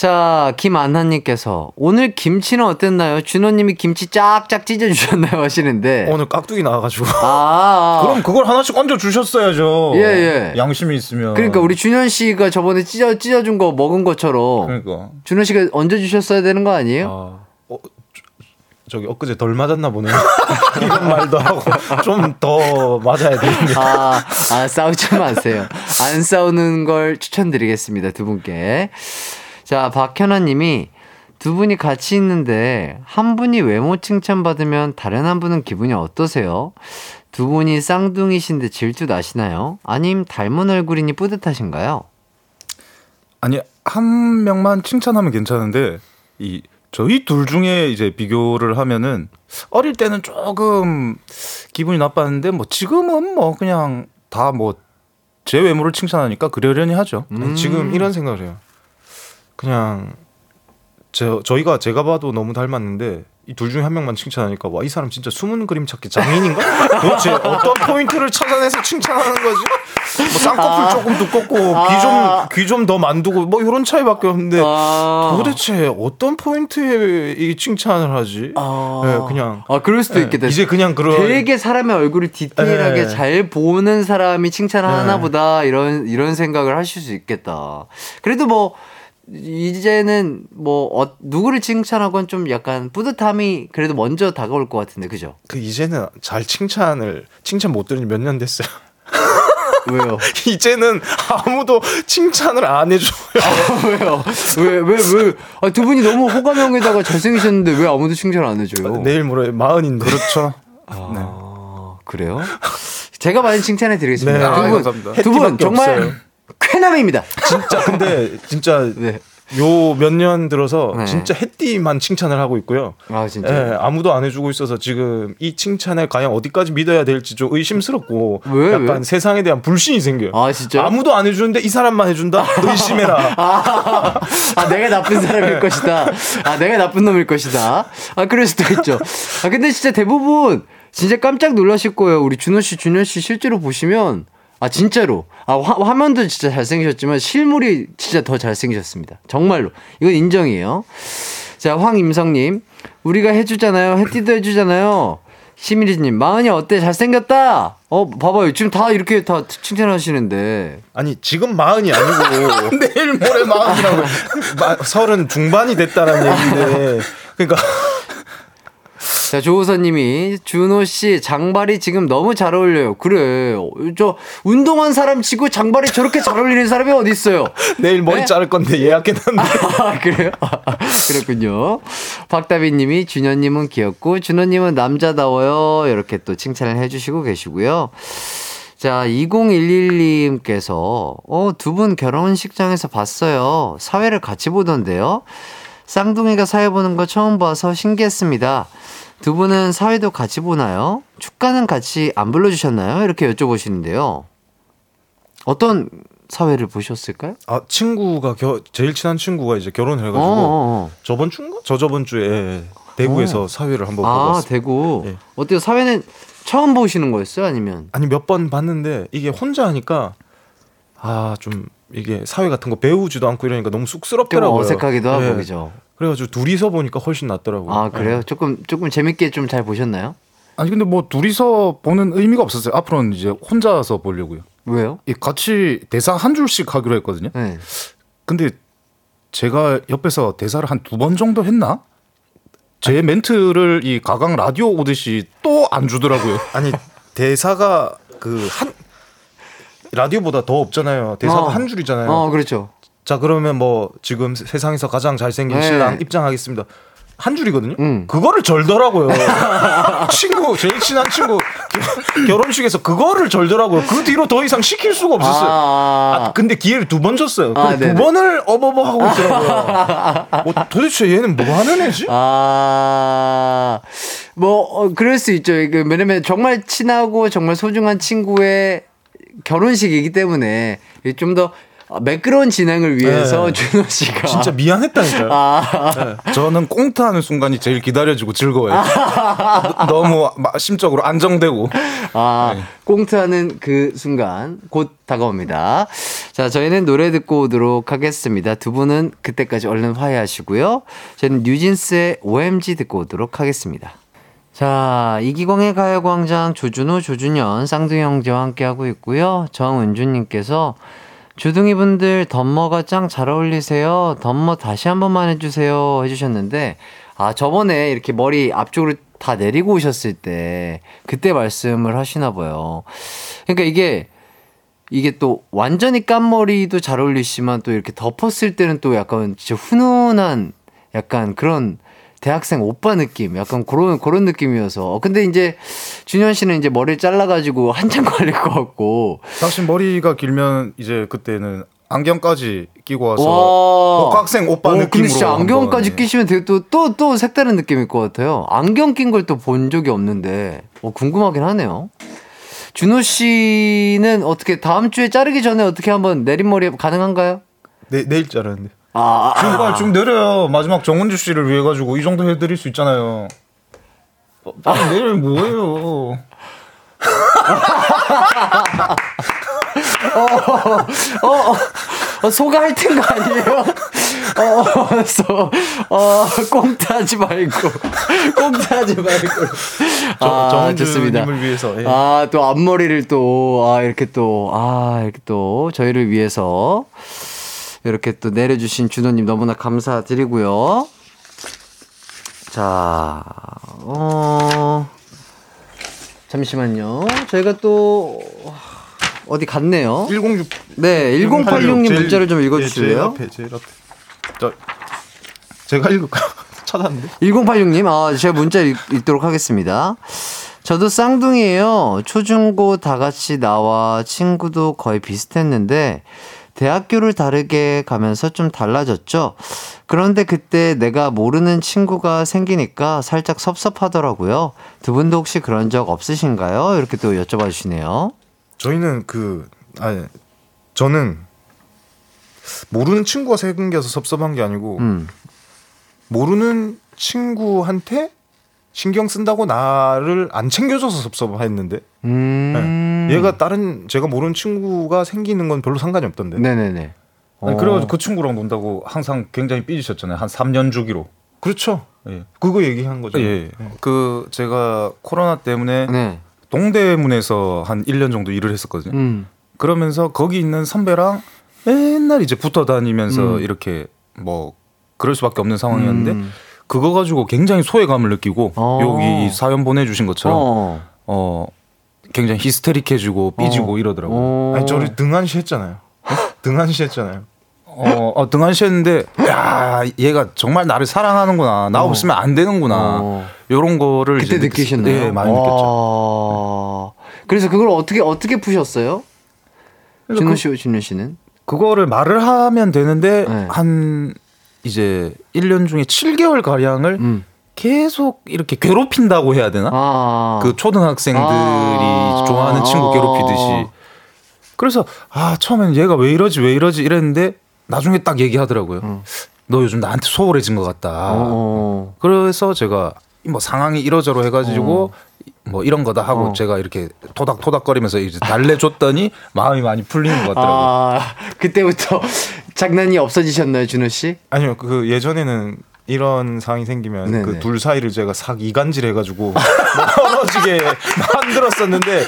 자, 김안하님께서 오늘 김치는 어땠나요? 준호님이 김치 쫙쫙 찢어주셨나요? (laughs) 하시는데 오늘 깍두기 나와가지고. 아, 그럼 그걸 하나씩 얹어 주셨어야죠. 예, 예. 양심이 있으면. 그러니까 우리 준현 씨가 저번에 찢어 찢어준 거 먹은 것처럼. 그러니까. 준현 씨가 얹어 주셨어야 되는 거 아니에요? 아, 어, 저기 엊그제 덜 맞았나 보네요. (laughs) 이런 말도 하고 좀 더 맞아야 되는데. 아, 아 싸우지 마세요. 안 싸우는 걸 추천드리겠습니다 두 분께. 자, 박현아 님이 두 분이 같이 있는데 한 분이 외모 칭찬받으면 다른 한 분은 기분이 어떠세요? 두 분이 쌍둥이신데 질투 나시나요? 아님 닮은 얼굴이니 뿌듯하신가요? 아니, 한 명만 칭찬하면 괜찮은데 이 저희 둘 중에 이제 비교를 하면은 어릴 때는 조금 기분이 나빴는데 뭐 지금은 뭐 그냥 다 뭐 제 외모를 칭찬하니까 그러려니 하죠. 음. 지금 이런 생각을 해요. 그냥 저 저희가 제가 봐도 너무 닮았는데 이 둘 중에 한 명만 칭찬하니까 와 이 사람 진짜 숨은 그림 찾기 장인인가? 도대체 어떤 포인트를 찾아내서 칭찬하는 거지? 뭐 쌍꺼풀 아. 조금 두껍고 귀좀 귀 좀 더 만두고 뭐 이런 차이밖에 없는데 아. 도대체 어떤 포인트에 이 칭찬을 하지? 아. 네, 그냥 아 그럴 수도 네, 있겠다. 이제 그냥 그런 되게 사람의 얼굴을 디테일하게 네. 잘 보는 사람이 칭찬하나 네. 보다 이런 이런 생각을 하실 수 있겠다. 그래도 뭐 이제는 뭐 어, 누구를 칭찬하건 좀 약간 뿌듯함이 그래도 먼저 다가올 것 같은데 그죠? 그 이제는 잘 칭찬을 칭찬 못 들은 몇년 됐어요. (laughs) 왜요? (laughs) 이제는 아무도 칭찬을 안 해줘요. 아, 왜요? 왜, 왜, 왜? 아, 두 분이 너무 호감형에다가 잘생기셨는데 왜 아무도 칭찬 안 해줘요? 내일 모레 마흔인데. 그렇죠. 아, 네. 그래요? 제가 많이 칭찬해 드리겠습니다. 네, 두 분, 아, 두분 정말 없어요. 쾌남입니다. 진짜 근데 진짜 네. 요몇 년 들어서 네. 진짜 햇띠만 칭찬을 하고 있고요. 아 진짜. 예, 아무도 안 해주고 있어서 지금 이 칭찬을 과연 어디까지 믿어야 될지 좀 의심스럽고 왜, 약간 왜? 세상에 대한 불신이 생겨요. 아 진짜. 아무도 안 해주는데 이 사람만 해준다. 의심해라. (laughs) 아, 아, 내가 나쁜 사람일 네. 것이다. 아 내가 나쁜 놈일 것이다. 아 그럴 수도 있죠. 아 근데 진짜 대부분 진짜 깜짝 놀라실 거예요. 우리 준호 씨, 준현 씨 실제로 보시면. 아 진짜로. 아 화, 면도 진짜 잘생기셨지만 실물이 진짜 더 잘생기셨습니다. 정말로. 이건 인정이에요. 자 황임성님. 우리가 해주잖아요. 해띠도 해주잖아요. 시민이님 마흔이 어때? 잘생겼다! 어 봐봐요. 지금 다 이렇게 다 칭찬하시는데. 아니 지금 마흔이 아니고. (laughs) 내일 모레 마흔이라고. (laughs) 서른 중반이 됐다는 얘기인데. 그러니까 자, 조우선님이 준호 씨 장발이 지금 너무 잘 어울려요. 그래, 저 운동한 사람 치고 장발이 저렇게 잘 어울리는 사람이 어디 있어요? (laughs) 내일 머리 네? 자를 건데 예약해놨는데. (laughs) 아, 그래요? (laughs) 그렇군요. 박다비님이 준현님은 귀엽고 준호님은 남자다워요. 이렇게 또 칭찬을 해주시고 계시고요. 자, 2011님께서, 어, 두 분 결혼식장에서 봤어요. 사회를 같이 보던데요. 쌍둥이가 사회 보는 거 처음 봐서 신기했습니다. 두 분은 사회도 같이 보나요? 축가는 같이 안 불러주셨나요? 이렇게 여쭤보시는데요. 어떤 사회를 보셨을까요? 아 친구가 겨, 제일 친한 친구가 이제 결혼을 해가지고 어어어. 어, 어. 저번 주인가? 저 저번 주에 대구에서 어. 사회를 한번 아, 보고 왔어요. 대구. 네. 어때요? 사회는 처음 보시는 거였어요? 아니면? 아니 몇 번 봤는데 이게 혼자 하니까 아 좀 이게 사회 같은 거 배우지도 않고 이러니까 너무 쑥스럽더라고요. 어색하기도 하고 네. 그죠. 그래가지고 둘이서 보니까 훨씬 낫더라고요. 아 그래요? 네. 조금 조금 재밌게 좀 잘 보셨나요? 아니 근데 뭐 둘이서 보는 의미가 없었어요. 앞으로는 이제 혼자서 보려고요. 왜요? 이 같이 대사 한 줄씩 하기로 했거든요. 네. 근데 제가 옆에서 대사를 한 두 번 정도 했나? 제 아니, 멘트를 이 가강 라디오 오듯이 또 안 주더라고요. (laughs) 아니 대사가 그 한 라디오보다 더 없잖아요. 대사가 어. 한 줄이잖아요. 어, 그렇죠. 자 그러면 뭐 지금 세상에서 가장 잘생긴 네. 신랑 입장하겠습니다. 한 줄이거든요. 음. 그거를 절더라고요. (laughs) 친구 제일 친한 친구 결혼식에서 그거를 절더라고요. 그 뒤로 더 이상 시킬 수가 없었어요. 아, 아 근데 기회를 두 번 줬어요. 아, 두 번을 어버버 하고 있더라고요. 뭐, 도대체 얘는 뭐 하는 애지? 아, 뭐 어, 그럴 수 있죠. 왜냐면 정말 친하고 정말 소중한 친구의 결혼식이기 때문에 좀더 아, 매끄러운 진행을 위해서 네. 준호 씨가 진짜 미안했다니까요. 아. 네. 저는 꽁트하는 순간이 제일 기다려지고 즐거워요. 아. (laughs) 너무 심적으로 안정되고. 아 네. 꽁트하는 그 순간 곧 다가옵니다. 자 저희는 노래 듣고 오도록 하겠습니다. 두 분은 그때까지 얼른 화해하시고요. 저는 뉴진스의 OMG 듣고 오도록 하겠습니다. 자, 이기광의 가요광장 조준호, 조준현, 쌍둥이 형제와 함께하고 있고요. 정은주님께서 주둥이 분들 덤머가 짱 잘 어울리세요. 덤머 다시 한 번만 해주세요. 해주셨는데, 아, 저번에 이렇게 머리 앞쪽으로 다 내리고 오셨을 때, 그때 말씀을 하시나 봐요. 그러니까 이게, 이게 또 완전히 깐 머리도 잘 어울리시지만 또 이렇게 덮었을 때는 또 약간 진짜 훈훈한 약간 그런 대학생 오빠 느낌, 약간 그런 그런 느낌이어서. 근데 이제 준현 씨는 이제 머리를 잘라가지고 한참 (laughs) 걸릴 것 같고. 사실 머리가 길면 이제 그때는 안경까지 끼고 와서 복학생 오빠 어, 느낌으로. 근데 진짜 안경까지 끼시면 되게 또또또 또 색다른 느낌일 것 같아요. 안경 낀 걸 또 본 적이 없는데, 어, 궁금하긴 하네요. 준호 씨는 어떻게 다음 주에 자르기 전에 어떻게 한번 내린 머리 가능한가요? 네, 내일 자르는데. 아, 아, 제발 아. 좀 내려요. 마지막 정은주 씨를 위해 가지고 이 정도 해드릴 수 있잖아요. 어, 빨리 내려 뭐예요? 어, 어, 어, 소가 핥은 거 아니에요? 어, 어, 소, 어, 꽁트하지 말고, 꽁트하지 말고. 아, 좋습니다. 님을 위해서. 예. 아, 또 앞머리를 또, 아, 이렇게 또, 아, 이렇게 또, 저희를 위해서. 이렇게 또 내려주신 준호님 너무나 감사드리고요. 자, 어, 잠시만요. 저희가 또, 어디 갔네요. 106. 네, 1086님 문자를 좀 읽어주실래요? 제, 제일 앞에, 제일 앞에. 저, 제가 읽을까요? (laughs) 찾았는데. 1086님, 아, 제가 문자 읽, 읽도록 하겠습니다. 저도 쌍둥이에요. 초중고 다 같이 나와 친구도 거의 비슷했는데, 대학교를 다르게 가면서 좀 달라졌죠. 그런데 그때 내가 모르는 친구가 생기니까 살짝 섭섭하더라고요. 두 분도 혹시 그런 적 없으신가요? 이렇게 또 여쭤봐 주시네요. 저희는 그, 아니, 저는 모르는 친구가 생겨서 섭섭한 게 아니고, 음. 모르는 친구한테 신경 쓴다고 나를 안 챙겨줘서 섭섭했는데 음. 네. 얘가 다른 제가 모르는 친구가 생기는 건 별로 상관이 없던데. 네네네. 아니, 그래가지고 그 친구랑 논다고 항상 굉장히 삐지셨잖아요. 한 3년 주기로. 그렇죠. 예. 그거 얘기한 거죠. 예. 예. 그 제가 코로나 때문에 네. 동대문에서 한 1년 정도 일을 했었거든요. 음. 그러면서 거기 있는 선배랑 맨날 이제 붙어 다니면서 음. 이렇게 뭐 그럴 수밖에 없는 상황이었는데 음. 그거 가지고 굉장히 소외감을 느끼고 어. 여기 사연 보내주신 것처럼 어, 어 굉장히 히스테릭해지고 삐지고 어. 이러더라고요. 어. 아니 저를 등한시 했잖아요. 등한시 했잖아요. 어, 어 등한시 했는데 야 얘가 정말 나를 사랑하는구나. 나 어. 없으면 안 되는구나. 요런 거를 그때 느끼셨나요? 네, 많이 느꼈죠. 그래서 그걸 어떻게 어떻게 푸셨어요? 진우 씨, 진우 씨는? 그거를 말을 하면 되는데 네. 한 이제 1년 중에 7개월 가량을 음. 계속 이렇게 괴롭힌다고 해야 되나? 아. 그 초등학생들이 아. 좋아하는 친구 괴롭히듯이. 그래서 아 처음에는 얘가 왜 이러지 왜 이러지 이랬는데 나중에 딱 얘기하더라고요. 음. 너 요즘 나한테 소홀해진 것 같다. 어. 그래서 제가 뭐 상황이 이러저러 해가지고 어. 뭐 이런 거다 하고 어. 제가 이렇게 토닥토닥거리면서 이제 달래줬더니 (laughs) 마음이 많이 풀리는 것 같더라고요. 아, (laughs) 그때부터 (laughs) 장난이 없어지셨나요, 준호 씨? 아니요, 그 예전에는 이런 상황이 생기면 그 둘 사이를 제가 삭 이간질 해가지고 멀어지게 (laughs) 만들었었는데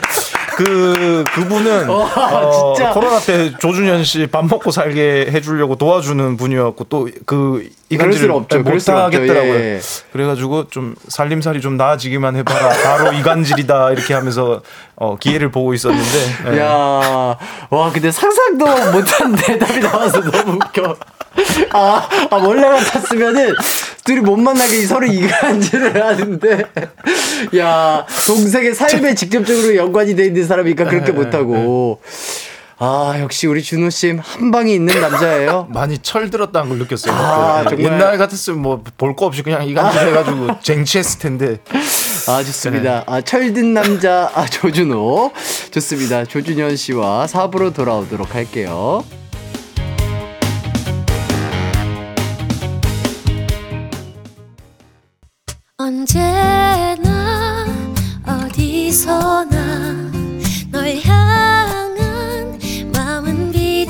그 그분은 와, 어, (laughs) 코로나 때 조준현 씨 밥 먹고 살게 해주려고 도와주는 분이었고 또 그 이간질을 없죠. 못 하겠더라고요. 예. 그래가지고 좀 살림살이 좀 나아지기만 해봐라. 바로 이간질이다 이렇게 하면서 어, 기회를 보고 있었는데. 예. 야, 와 근데 상상도 못한 대답이 (laughs) 나와서 너무 웃겨. 아, 아 원래 같았으면은 둘이 못 만나게 서로 이간질을 하는데, 야 동생의 삶에 직접적으로 연관이 돼 있는 사람이니까 그렇게 못하고. 아, 역시 우리 준호 씨 한 방이 있는 남자예요. (laughs) 많이 철들었다는 걸 느꼈어요. 아, 그, 옛날 같았으면 뭐 볼 거 없이 그냥 이간질 해가지고 쟁취했을 텐데. 아, 좋습니다. 네. 아, 철든 남자, 아, 조준호. 좋습니다. 조준현 씨와 4부로 돌아오도록 할게요. 언제나 어디서나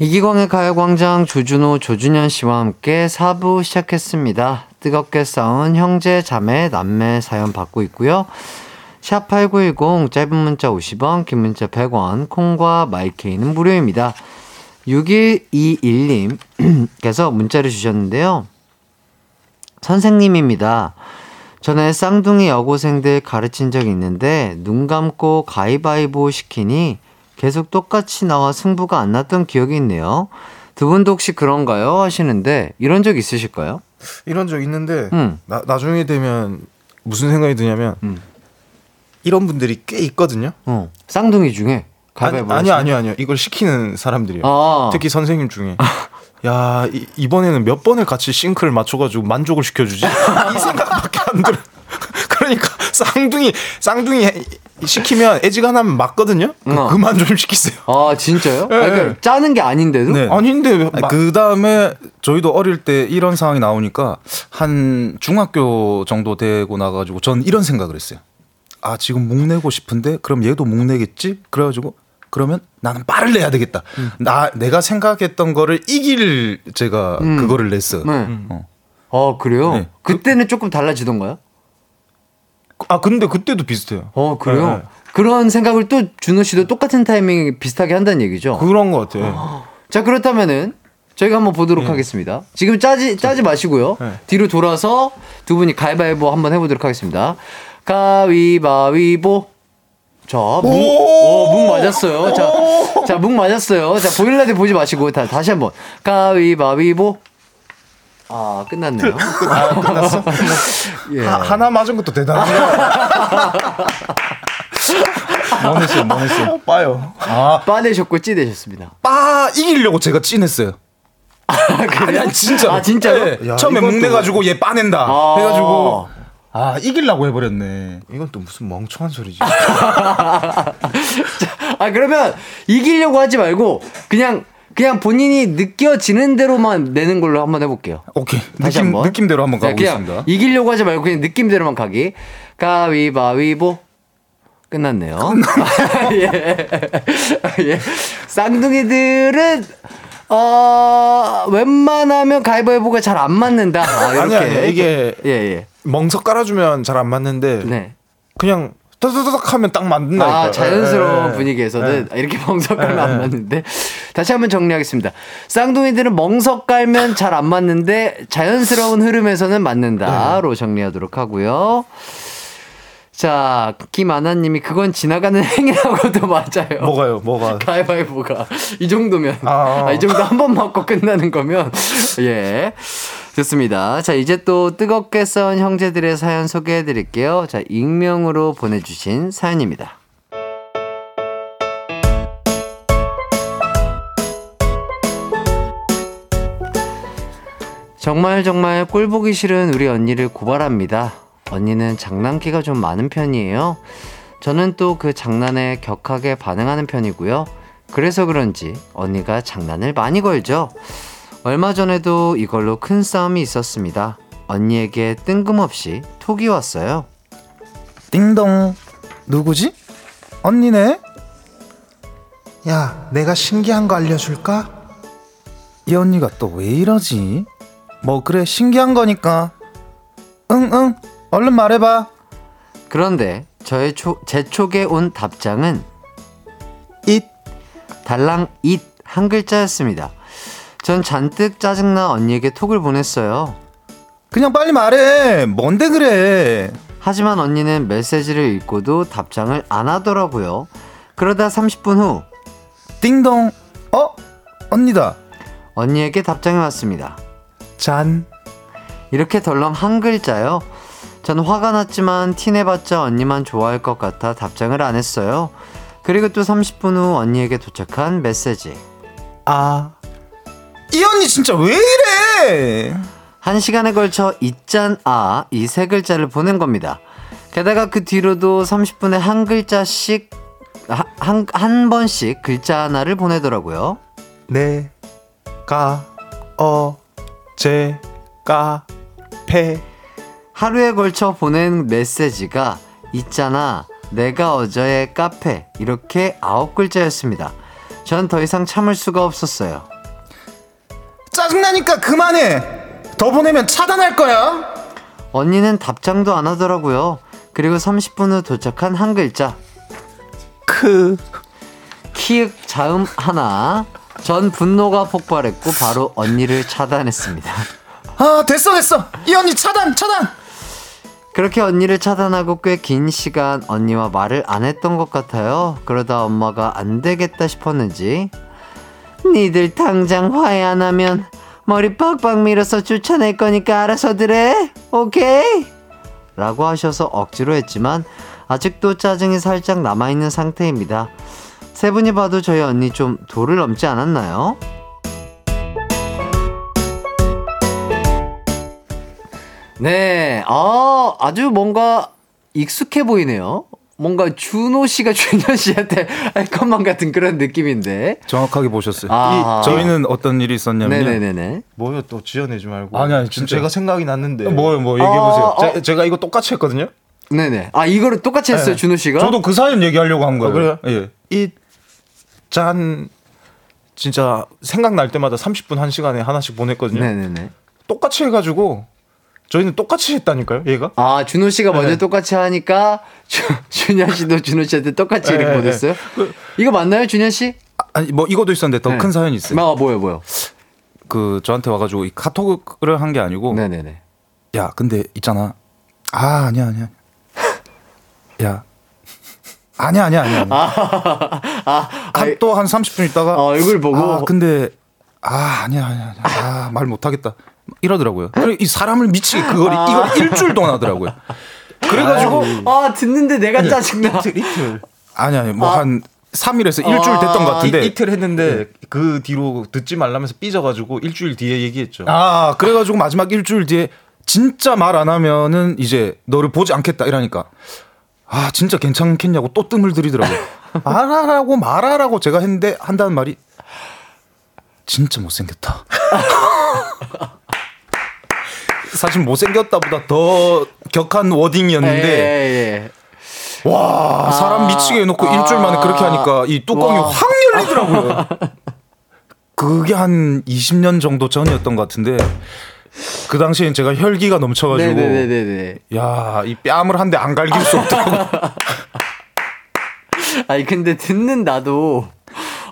이기광의 가요광장 조준호, 조준현 씨와 함께 4부 시작했습니다. 뜨겁게 싸운 형제, 자매, 남매 사연 받고 있고요. 샵8910 짧은 문자 50원, 긴 문자 100원, 콩과 마이케이는 무료입니다. 6121님께서 (clears throat) 문자를 주셨는데요. 선생님입니다. 전에 쌍둥이 여고생들 가르친 적이 있는데 눈 감고 가위바위보 시키니 계속 똑같이 나와 승부가 안 났던 기억이 있네요. 두 분도 혹시 그런가요? 하시는데 이런 적 있으실까요? 이런 적 있는데 음. 나, 나중에 되면 무슨 생각이 드냐면 음. 이런 분들이 꽤 있거든요. 어. 쌍둥이 중에 아니, 아니 아니요 아니요 이걸 시키는 사람들이요. 아. 특히 선생님 중에. 야 이, 번에는 몇 번을 같이 싱크를 맞춰가지고 만족을 시켜주지 (laughs) 이 생각밖에 안 들어. (laughs) 그러니까 쌍둥이 쌍둥이 시키면 애지간하면 맞거든요. 그, 어. 그만 좀 시키세요. 아 진짜요? 네. 아, 그러니까 짜는 게 아닌데도? 네. 아닌데 그 다음에 저희도 어릴 때 이런 상황이 나오니까 한 중학교 정도 되고 나가지고 전 이런 생각을 했어요. 아 지금 목 내고 싶은데 그럼 얘도 목 내겠지? 그래가지고 그러면 나는 빠를 내야 되겠다. 음. 나 내가 생각했던 거를 이길 제가 음. 그거를 냈어. 네. 음. 어. 아 그래요? 네. 그때는 조금 달라지던가요? 아 근데 그때도 비슷해요. 어 그래요? 네, 네. 그런 생각을 또 준호 씨도 똑같은 타이밍 비슷하게 한다는 얘기죠. 그런 것 같아요. 아, 자 그렇다면은 저희가 한번 보도록 네. 하겠습니다. 지금 짜지 짜지 마시고요. 네. 뒤로 돌아서 두 분이 가위바위보 한번 해보도록 하겠습니다. 가위바위보. 자, 묵, 오, 묵 맞았어요. 자, 자, 묵 맞았어요. 자, 보일라드 보지 마시고, 다, 다시 한 번. 가위바위보. 아, 끝났네요. (laughs) 아, 끝났어? 예. 하, 나 맞은 것도 대단하네요. 뭐 했어요, 뭐 했어요? 빠요. 아. 빠내셨고 찌내셨습니다. 빠 이기려고 제가 찐했어요. 아, 그래? 아니, 진짜. 아, 진짜요? 네. 야, 처음에 묵내가지고 얘 빠낸다. 아~ 해가지고. 아, 이길라고 해버렸네. 이건 또 무슨 멍청한 소리지. (laughs) 아, 그러면 이기려고 하지 말고, 그냥 그냥 본인이 느껴지는 대로만 내는 걸로 한번 해볼게요. 오케이. 다시 느낌, 한번. 느낌대로 한번 네, 가보겠습니다. 이기려고 하지 말고 그냥 느낌대로만 가기. 가위바위보. 끝났네요. (laughs) 예. 예. 쌍둥이들은 어, 웬만하면 가위바위보가 잘 안 맞는다. 아, 이렇게. 아니야, 이게 예, 예. 멍석 깔아주면 잘 안 맞는데 네. 그냥 터덕터덕 하면 딱 맞는다니까. 아, 자연스러운 네. 분위기에서는 네. 이렇게 멍석 깔면 안 맞는데. 다시 한번 정리하겠습니다. 쌍둥이들은 멍석 깔면 잘 안 맞는데 자연스러운 흐름에서는 맞는다로 정리하도록 하고요. 자, 김아나님이 그건 지나가는 (laughs) 행위라고도 맞아요. 뭐가요? 뭐가? 가위바위보가 이 정도면 아, 아, 이 정도 한 번 맞고 끝나는 거면 예. 좋습니다. 자, 이제 또 뜨겁게 싸운 형제들의 사연 소개해 드릴게요. 자, 익명으로 보내주신 사연입니다. 정말 정말 꼴 보기 싫은 우리 언니를 고발합니다. 언니는 장난기가 좀 많은 편이에요. 저는 또 그 장난에 격하게 반응하는 편이고요. 그래서 그런지 언니가 장난을 많이 걸죠. 얼마 전에도 이걸로 큰 싸움이 있었습니다. 언니에게 뜬금없이 톡이 왔어요. 띵동 누구지? 언니네? 야, 내가 신기한 거 알려줄까? 이 언니가 또 왜 이러지? 뭐 그래 신기한 거니까 응응 얼른 말해봐 그런데 저의 초, 제 촉에 온 답장은 잇 달랑 잇 한 글자였습니다. 전 잔뜩 짜증나 언니에게 톡을 보냈어요. 그냥 빨리 말해 뭔데 그래 하지만 언니는 메시지를 읽고도 답장을 안 하더라고요. 그러다 30분 후 띵동 어? 언니다 언니에게 답장이 왔습니다. 잔 이렇게 덜렁 한 글자요. 전 화가 났지만 티내봤자 언니만 좋아할 것 같아 답장을 안 했어요. 그리고 또 30분 후 언니에게 도착한 메시지. 아. 이 언니 진짜 왜 이래? 한 시간에 걸쳐 이짠 아이 세 글자를 보낸 겁니다. 게다가 그 뒤로도 30분에 한 글자씩 한, 한 번씩 글자 하나를 보내더라고요. 네, 가, 어, 제, 까, 패. 하루에 걸쳐 보낸 메시지가 있잖아. 내가 어제의 카페. 이렇게 아홉 글자였습니다. 전 더 이상 참을 수가 없었어요. 짜증나니까 그만해! 더 보내면 차단할 거야! 언니는 답장도 안 하더라고요. 그리고 30분 후 도착한 한 글자. 크. 키읔 자음 하나. 전 분노가 폭발했고 바로 언니를 차단했습니다. 아, 됐어, 됐어! 이 언니 차단, 차단! 그렇게 언니를 차단하고 꽤 긴 시간 언니와 말을 안 했던 것 같아요. 그러다 엄마가 안 되겠다 싶었는지 니들 당장 화해 안 하면 머리 빡빡 밀어서 쫓아낼 거니까 알아서들 해. 오케이? 라고 하셔서 억지로 했지만 아직도 짜증이 살짝 남아있는 상태입니다. 세 분이 봐도 저희 언니 좀 도를 넘지 않았나요? 네, 아, 아주 뭔가 익숙해 보이네요. 뭔가 준호 씨가 (laughs) 준현 씨한테 할 것만 같은 그런 느낌인데. 정확하게 보셨어요. 아. 이, 저희는 어떤 일이 있었냐면 네네네네. 뭐요 또 지어내지 말고. 아니, 아니, 진짜. 제가 생각이 났는데. 뭐요, 뭐 얘기해 보세요. 어, 어. 제가 이거 똑같이 했거든요. 네네. 아, 이거를 똑같이 했어요, 네. 준호 씨가? 저도 그 사연 얘기하려고 한 거예요. 그래요? 예. 이 짠 진짜 생각날 때마다 30분 1시간에 하나씩 보냈거든요. 네네네. 똑같이 해가지고 저희는 똑같이 했다니까요, 얘가. 아, 준호 씨가 먼저 네. 똑같이 하니까 주, 준현 씨도 준호 씨한테 똑같이 이렇게 네, 보냈어요? 이거 맞나요, 준현 씨? 아니 뭐 이것도 있었는데 더큰 네. 사연이 있어요. 아, 뭐요, 뭐요? 그 저한테 와가지고 이 카톡을 한 게 아니고 네네네. 야 근데 있잖아 아 아니야 아니야 야 아니야 아니야 아니야 아, 한, 또한 30분 있다가 어, 얼굴 보고. 아 근데 아 아니야 아니야 아니야 아 말 못하겠다 이러더라고요. 이 사람을 미치게 그걸 이걸 일주일 동안 하더라고요. (laughs) 그래가지고 아, 듣는데 내가 짜증나. 이틀 이틀. 아니 아니 뭐한 3일에서 일주일 됐던 것 같은데. 이, 이틀 했는데 그 뒤로 듣지 말라면서 삐져가지고 일주일 뒤에 얘기했죠. 아 그래가지고 마지막 일주일 뒤에 진짜 말 안 하면은 이제 너를 보지 않겠다 이러니까. 아 진짜 괜찮겠냐고 또 뜸을 들이더라고요. (laughs) 말하라고 말하라고 제가 했는데 한다는 말이 진짜 못생겼다 (laughs) 사실 못생겼다보다 더 격한 워딩이었는데 예, 예. 와 사람 미치게 해놓고 일주일 만에 그렇게 하니까 이 뚜껑이 와. 확 열리더라고요. 그게 한 20년 정도 전이었던 것 같은데 그 당시엔 제가 혈기가 넘쳐가지고. 야 이 뺨을 한 대 안 갈길 수 없더라고. (laughs) 아니 근데 듣는 나도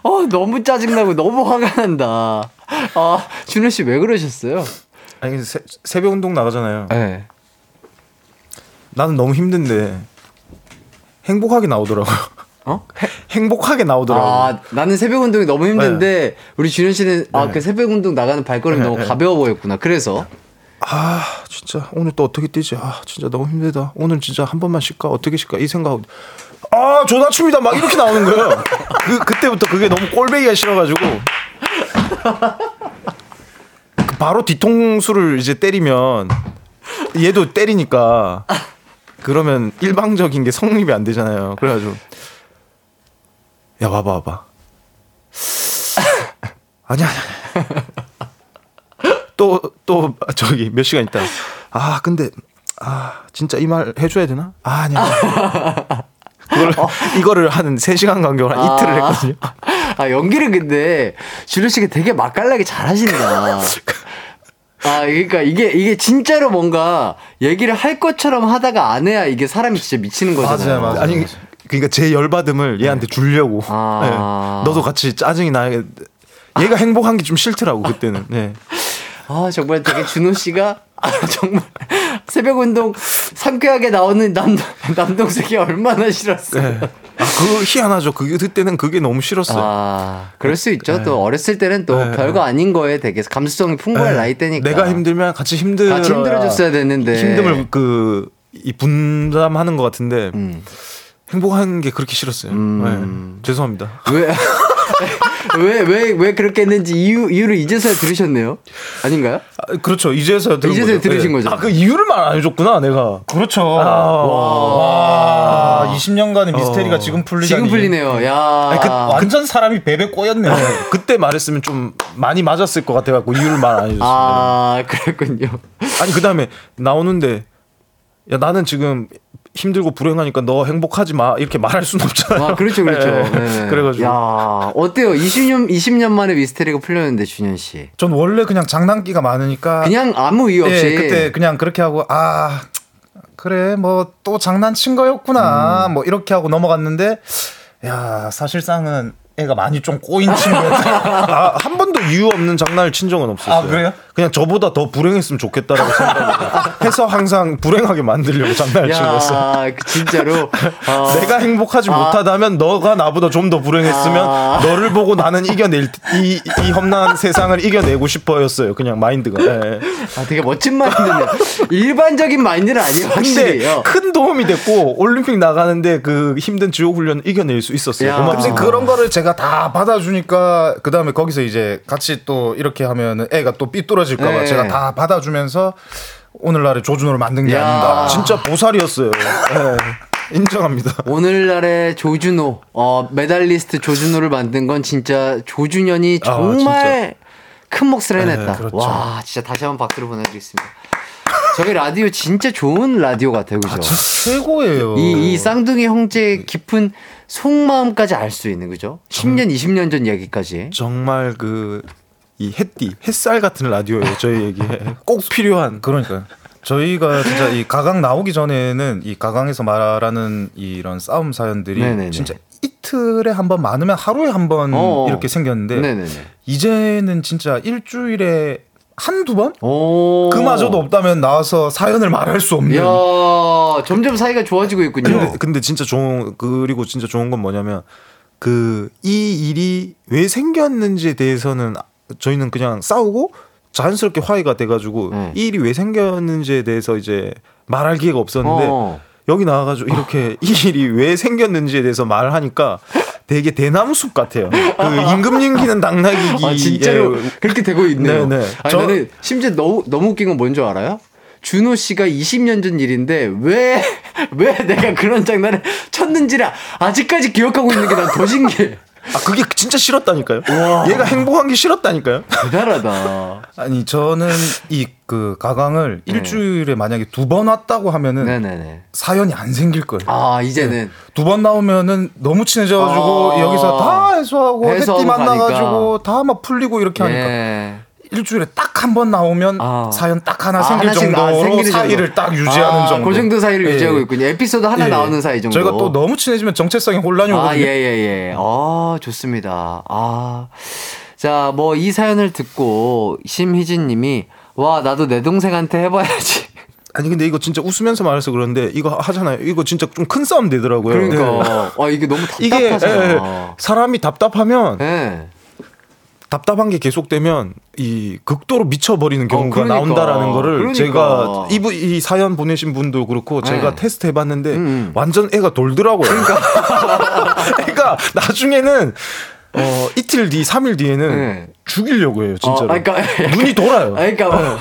어 너무 짜증나고 너무 화가 난다. 아 준호 씨 왜 그러셨어요? 아니 새, 새벽 운동 나가잖아요. 네. 나는 너무 힘든데 행복하게 나오더라고요. 어? 행복하게 나오더라고요. 아 나는 새벽 운동이 너무 힘든데 우리 준현 씨는 아그 새벽 운동 나가는 발걸음이 너무 가벼워 보였구나. 그래서 아 진짜 오늘 또 어떻게 뛰지? 아 진짜 너무 힘들다. 오늘 진짜 한 번만 쉴까? 어떻게 쉴까? 이 생각. 아 조다춤이다 막 이렇게 나오는 거예요. (laughs) 그 그때부터 그게 너무 꼴배기가 싫어가지고 그 바로 뒤통수를 이제 때리면 얘도 때리니까 그러면 일방적인 게 성립이 안 되잖아요. 그래가지고 야 와봐 와봐. 아니야 아니야. 또, 또, 저기, 몇 시간 있다. 아, 근데, 아 진짜 이 말 해줘야 되나? 아 아니야. 그걸 어. (laughs) 이거를 한 3시간 간격으로 한 아. 이틀을 했거든요. (laughs) 아 연기를 근데 줄리 씨가 되게 맛깔나게 잘 하신다. (laughs) 아, 그러니까 이게 이게 진짜로 뭔가 얘기를 할 것처럼 하다가 안 해야 이게 사람이 진짜 미치는 거잖아요. 맞아요, 맞아요. 아니 그러니까 제 열받음을 얘한테 주려고. 아. 네. 너도 같이 짜증이 나게. 얘가 행복한 게 좀 싫더라고 그때는. 네. 아 정말 되게 준호 씨가 아, 정말 새벽 운동 상쾌하게 나오는 남 남동생이 얼마나 싫었어요. 네. 아, 그거 희한하죠. 그게 그때는 그게 너무 싫었어요. 아, 그럴 수 있죠. 네. 또 어렸을 때는 또 네. 별거 아닌 거에 되게 감수성이 풍부할 네. 나이 때니까. 내가 힘들면 같이 힘들 같이 힘들어줬어야 되는데 힘듦을 그이 분담하는 것 같은데 음. 행복한 게 그렇게 싫었어요. 음. 네. 죄송합니다. 왜? (laughs) 왜, 왜, 왜 그렇게 했는지 이유, 이유를 이제서야 들으셨네요? 아닌가요? 아, 그렇죠. 이제서야 들은 이제서야 거죠. 들으신 네. 거죠. 아, 그 이유를 말 안 해줬구나, 내가. 그렇죠. 아, 와. 와. 20년간의 미스테리가 어. 지금 풀리다니. 지금 풀리네요. 야. 아니, 그, 완전 사람이 베베 꼬였네요. 네. 그때 말했으면 좀 많이 맞았을 것 같아갖고 이유를 말 안 해줬어요. 아, 그랬군요. 아니, 그 다음에 나오는데 야 나는 지금 힘들고 불행하니까 너 행복하지 마 이렇게 말할 수는 없잖아요. 아 그렇죠 그렇죠. 네. 네. (laughs) 그래가지고 야 어때요? 20년 20년 만에 미스테리가 풀렸는데 준현 씨. 전 원래 그냥 장난기가 많으니까 그냥 아무 이유 없이 네, 그때 그냥 그렇게 하고 아 그래 뭐 또 장난친 거였구나 음. 뭐 이렇게 하고 넘어갔는데 야 사실상은 애가 많이 좀 꼬인 친구였다. (laughs) 아, 한 번도 이유 없는 장난을 친 적은 없었어요. 아, 그래요? 그냥 저보다 더 불행했으면 좋겠다라고 생각해서 항상 불행하게 만들려고 장난을 친 거였어. 그 진짜로 어. (laughs) 내가 행복하지 아. 못하다면 너가 나보다 좀 더 불행했으면 아. 너를 보고 나는 이겨낼 이, 이 험난한 세상을 이겨내고 싶어였어요. 그냥 마인드가. 네. 아, 되게 멋진 마인드네요. 일반적인 마인드는 아니에요. 확실히. 근데 큰 도움이 됐고 올림픽 나가는데 그 힘든 지옥 훈련을 이겨낼 수 있었어요. 근데 그런 거를 제가 다 받아주니까 그 다음에 거기서 이제 같이 또 이렇게 하면 애가 또 삐뚤어 질까봐 네. 제가 다 받아주면서 오늘날의 조준호를 만든 게 야. 아닌가. 진짜 보살이었어요. 네. 인정합니다. 오늘날의 조준호, 어, 메달리스트 조준호를 만든 건 진짜 조준현이 아, 정말 아, 큰 몫을 해냈다. 네, 그렇죠. 와, 진짜 다시 한번 박수를 보내드리겠습니다. 저희 라디오 진짜 좋은 라디오 같아요, 그죠? 아, 최고예요. 이, 이 쌍둥이 형제의 깊은 속마음까지 알 수 있는, 그죠? 10년, 20년 전 얘기까지. 정말 그, 이 햇띠, 햇살 같은 라디오예요, 저희 얘기. 꼭 필요한. 그러니까요. 저희가 진짜 이 가강 나오기 전에는 이 가강에서 말하는 이런 싸움 사연들이 네네네. 진짜 이틀에 한 번 많으면 하루에 한번 어, 어. 이렇게 생겼는데 네네네. 이제는 진짜 일주일에 한두 번? 그마저도 없다면 나와서 사연을 말할 수 없는. 야, 점점 사이가 좋아지고 있군요. 근데, 근데 진짜 좋은 그리고 진짜 좋은 건 뭐냐면 그 이 일이 왜 생겼는지에 대해서는 저희는 그냥 싸우고 자연스럽게 화해가 돼가지고 네. 이 일이 왜 생겼는지에 대해서 이제 말할 기회가 없었는데 어. 여기 나와가지고 이렇게 이 일이 왜 생겼는지에 대해서 말을 하니까 되게 대나무 숲 같아요. 그 임금 님기는 당나귀기. 아, 진짜로 예. 그렇게 되고 있네요. 네네. 아니, 저... 나는 심지어 너무 너무 웃긴 건 뭔 줄 알아요? 준호 씨가 20년 전 일인데 왜 왜 내가 그런 장난을 쳤는지를 아직까지 기억하고 있는 게 난 더 신기해. 아 그게 진짜 싫었다니까요. 와. 얘가 행복한 게 싫었다니까요. 대단하다. (laughs) 아니 저는 이 그 가강을 네. 일주일에 만약에 두 번 왔다고 하면은 네네네. 사연이 안 생길 거예요. 아 이제는 네. 두번 나오면은 너무 친해져가지고 아. 여기서 다 해소하고 해띠 만나가지고 다 막 풀리고 이렇게 하니까. 네. 일주일에 딱 한 번 나오면 아. 사연 딱 하나 아, 생길 정도로 아, 사이를 딱 유지하는 아, 정도. 그 정도 사이를 예. 유지하고 있군요. 에피소드 하나 예. 나오는 사이 정도. 저희가 또 너무 친해지면 정체성이 혼란이 아, 오거든요. 예, 예, 예. 아, 좋습니다. 아. 자, 뭐 이 사연을 듣고 심희진 님이 와, 나도 내 동생한테 해봐야지. (laughs) 아니 근데 이거 진짜 웃으면서 말해서 그런데 이거 하잖아요. 이거 진짜 좀 큰 싸움 되더라고요. 그러니까 네. 아 이게 너무 답답하잖아. 이게 예, 사람이 답답하면 네. 답답한 게 계속되면 이 극도로 미쳐버리는 경우가 어, 그러니까. 나온다라는 거를 그러니까. 제가 이, 이 사연 보내신 분도 그렇고 네. 제가 테스트 해봤는데 음, 음. 완전 애가 돌더라고요. 그러니까, (laughs) 그러니까 나중에는 어 이틀 뒤, 3일 뒤에는 네. 죽이려고 해요, 진짜로. 어, 그러니까, 눈이 돌아요. 그러니까 네.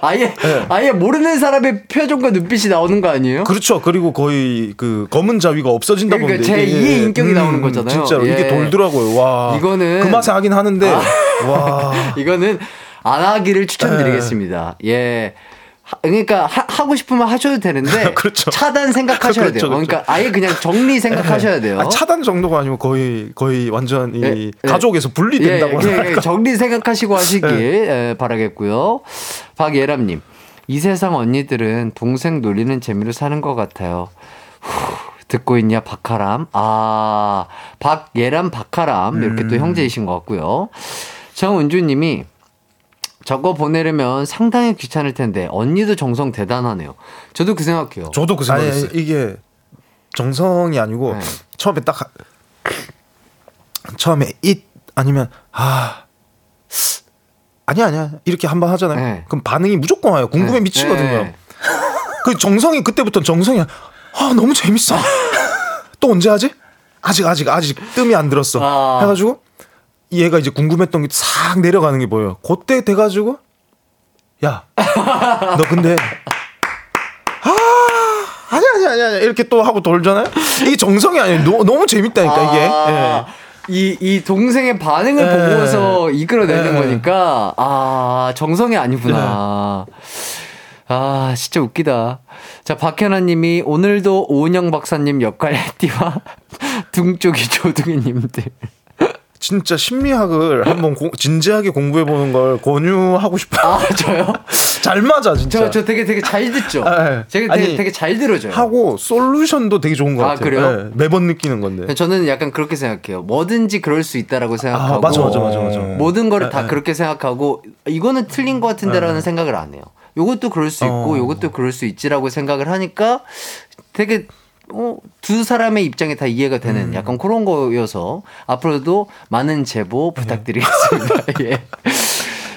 아예 네. 아예 모르는 사람의 표정과 눈빛이 나오는 거 아니에요? 그렇죠. 그리고 거의 그 검은 자위가 없어진다 그러니까 제 2의 인격이 음, 나오는 거잖아요. 진짜로 예. 이게 돌더라고요. 와. 이거는 그 맛에 하긴 하는데 아. 와. (laughs) 이거는 안 하기를 추천드리겠습니다. 네. 예. 그러니까 하, 고 싶으면 하셔도 되는데 (laughs) 그렇죠. 차단 생각하셔야 그렇죠, 돼요. 그렇죠. 그러니까 아예 그냥 정리 생각하셔야 돼요. 아니, 차단 정도가 아니고 거의 거의 완전 이 예, 예. 가족에서 분리된다고 예, 예, 예 정리 생각하시고 (laughs) 하시길 예. 바라겠고요. 박예람님 이 세상 언니들은 동생 놀리는 재미로 사는 것 같아요. 후, 듣고 있냐 박하람 아 박예람 박하람 이렇게 음. 또 형제이신 것 같고요. 정은주님이 저거 보내려면 상당히 귀찮을 텐데 언니도 정성 대단하네요. 저도 그 생각해요. 저도 그 생각했어요. 아니, 이게 정성이 아니고 네. 처음에 딱 처음에 잇 아니면 아 아니야 아니야 이렇게 한 번 하잖아요. 네. 그럼 반응이 무조건 와요. 궁금해 네. 미치거든요. 네. (laughs) 그 정성이 그때부터 정성이야. 아 너무 재밌어. (laughs) 또 언제 하지? 아직 아직 아직 뜸이 안 들었어. 아. 해가지고 얘가 이제 궁금했던 게 싹 내려가는 게 보여요. 그때 돼가지고 야, 너 근데 아 아니 아니 아니 아니 이렇게 또 하고 돌잖아요. 이게 정성이 아니에요. 너, 너무 재밌다니까 이게. 아~ 예. 이, 이 동생의 반응을 예. 보고서 이끌어내는 예. 거니까, 아, 정성이 아니구나. 예. 아, 진짜 웃기다. 자, 박현아 님이 오늘도 오은영 박사님 역할 (laughs) 띠와 (laughs) 둥쪽이 조둥이 님들. 진짜 심리학을 한번 고, 진지하게 공부해 보는 걸 권유하고 싶어요. 아 저요? (laughs) 잘 맞아 진짜. 저, 저 되게 되게 잘 듣죠. 아, 네. 되게 되게, 되게 잘 들어줘요. 하고 솔루션도 되게 좋은 것 아, 같아요. 그래요? 네, 매번 느끼는 건데. 저는 약간 그렇게 생각해요. 뭐든지 그럴 수 있다라고 생각하고. 아, 맞아 맞아 맞아 맞아. 모든 거를 네, 다 네. 그렇게 생각하고 이거는 틀린 것 같은데라는 네. 생각을 안 해요. 요것도 그럴 수 있고 어. 요것도 그럴 수 있지라고 생각을 하니까 되게 어, 두 사람의 입장이 다 이해가 되는 음. 약간 그런 거여서 앞으로도 많은 제보 부탁드리겠습니다. (laughs) 예.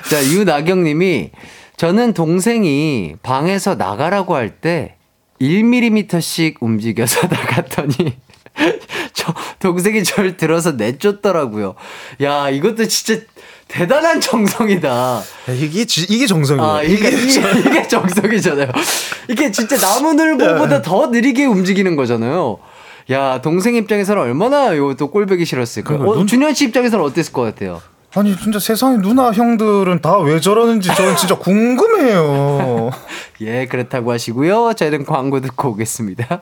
자, 유나경 님이 저는 동생이 방에서 나가라고 할 때 1mm씩 움직여서 (laughs) 나갔더니 저 동생이 절 들어서 내쫓더라고요. 야, 이것도 진짜 대단한 정성이다. 이게 이게 정성이에요. 아, 이게, 이게, 이게 정성이잖아요. 이게 진짜 나무늘보보다 네. 더 느리게 움직이는 거잖아요. 야 동생 입장에서는 얼마나 이것도 꼴보기 싫었을까. 요 어, 준현 씨 입장에서는 어땠을 것 같아요? 아니 진짜 세상에 누나 형들은 다 왜 저러는지 저는 진짜 궁금해요. (laughs) 예 그렇다고 하시고요. 저희는 광고 듣고 오겠습니다.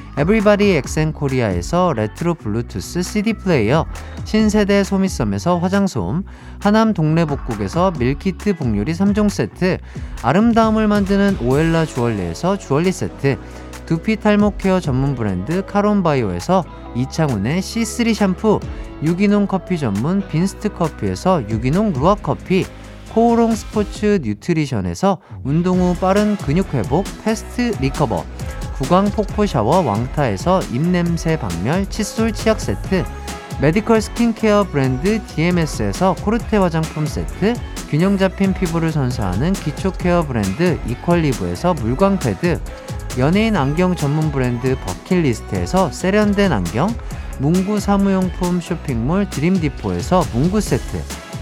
에브리바디 엑센코리아에서 레트로 블루투스 CD 플레이어, 신세대 소미섬에서 화장솜, 하남 동래복국에서 밀키트 복요리 3종 세트, 아름다움을 만드는 오엘라 주얼리에서 주얼리 세트, 두피 탈모 케어 전문 브랜드 카론바이오에서 이창훈의 C3 샴푸, 유기농 커피 전문 빈스트 커피에서 유기농 루아 커피, 코오롱 스포츠 뉴트리션에서 운동 후 빠른 근육 회복 Fast Recover, 구강 폭포 샤워 왕타에서 입냄새 박멸 칫솔 치약 세트 메디컬 스킨케어 브랜드 DMS에서 코르테 화장품 세트 균형 잡힌 피부를 선사하는 기초 케어 브랜드 이퀄리브에서 물광 패드 연예인 안경 전문 브랜드 버킷리스트에서 세련된 안경 문구 사무용품 쇼핑몰 드림디포에서 문구 세트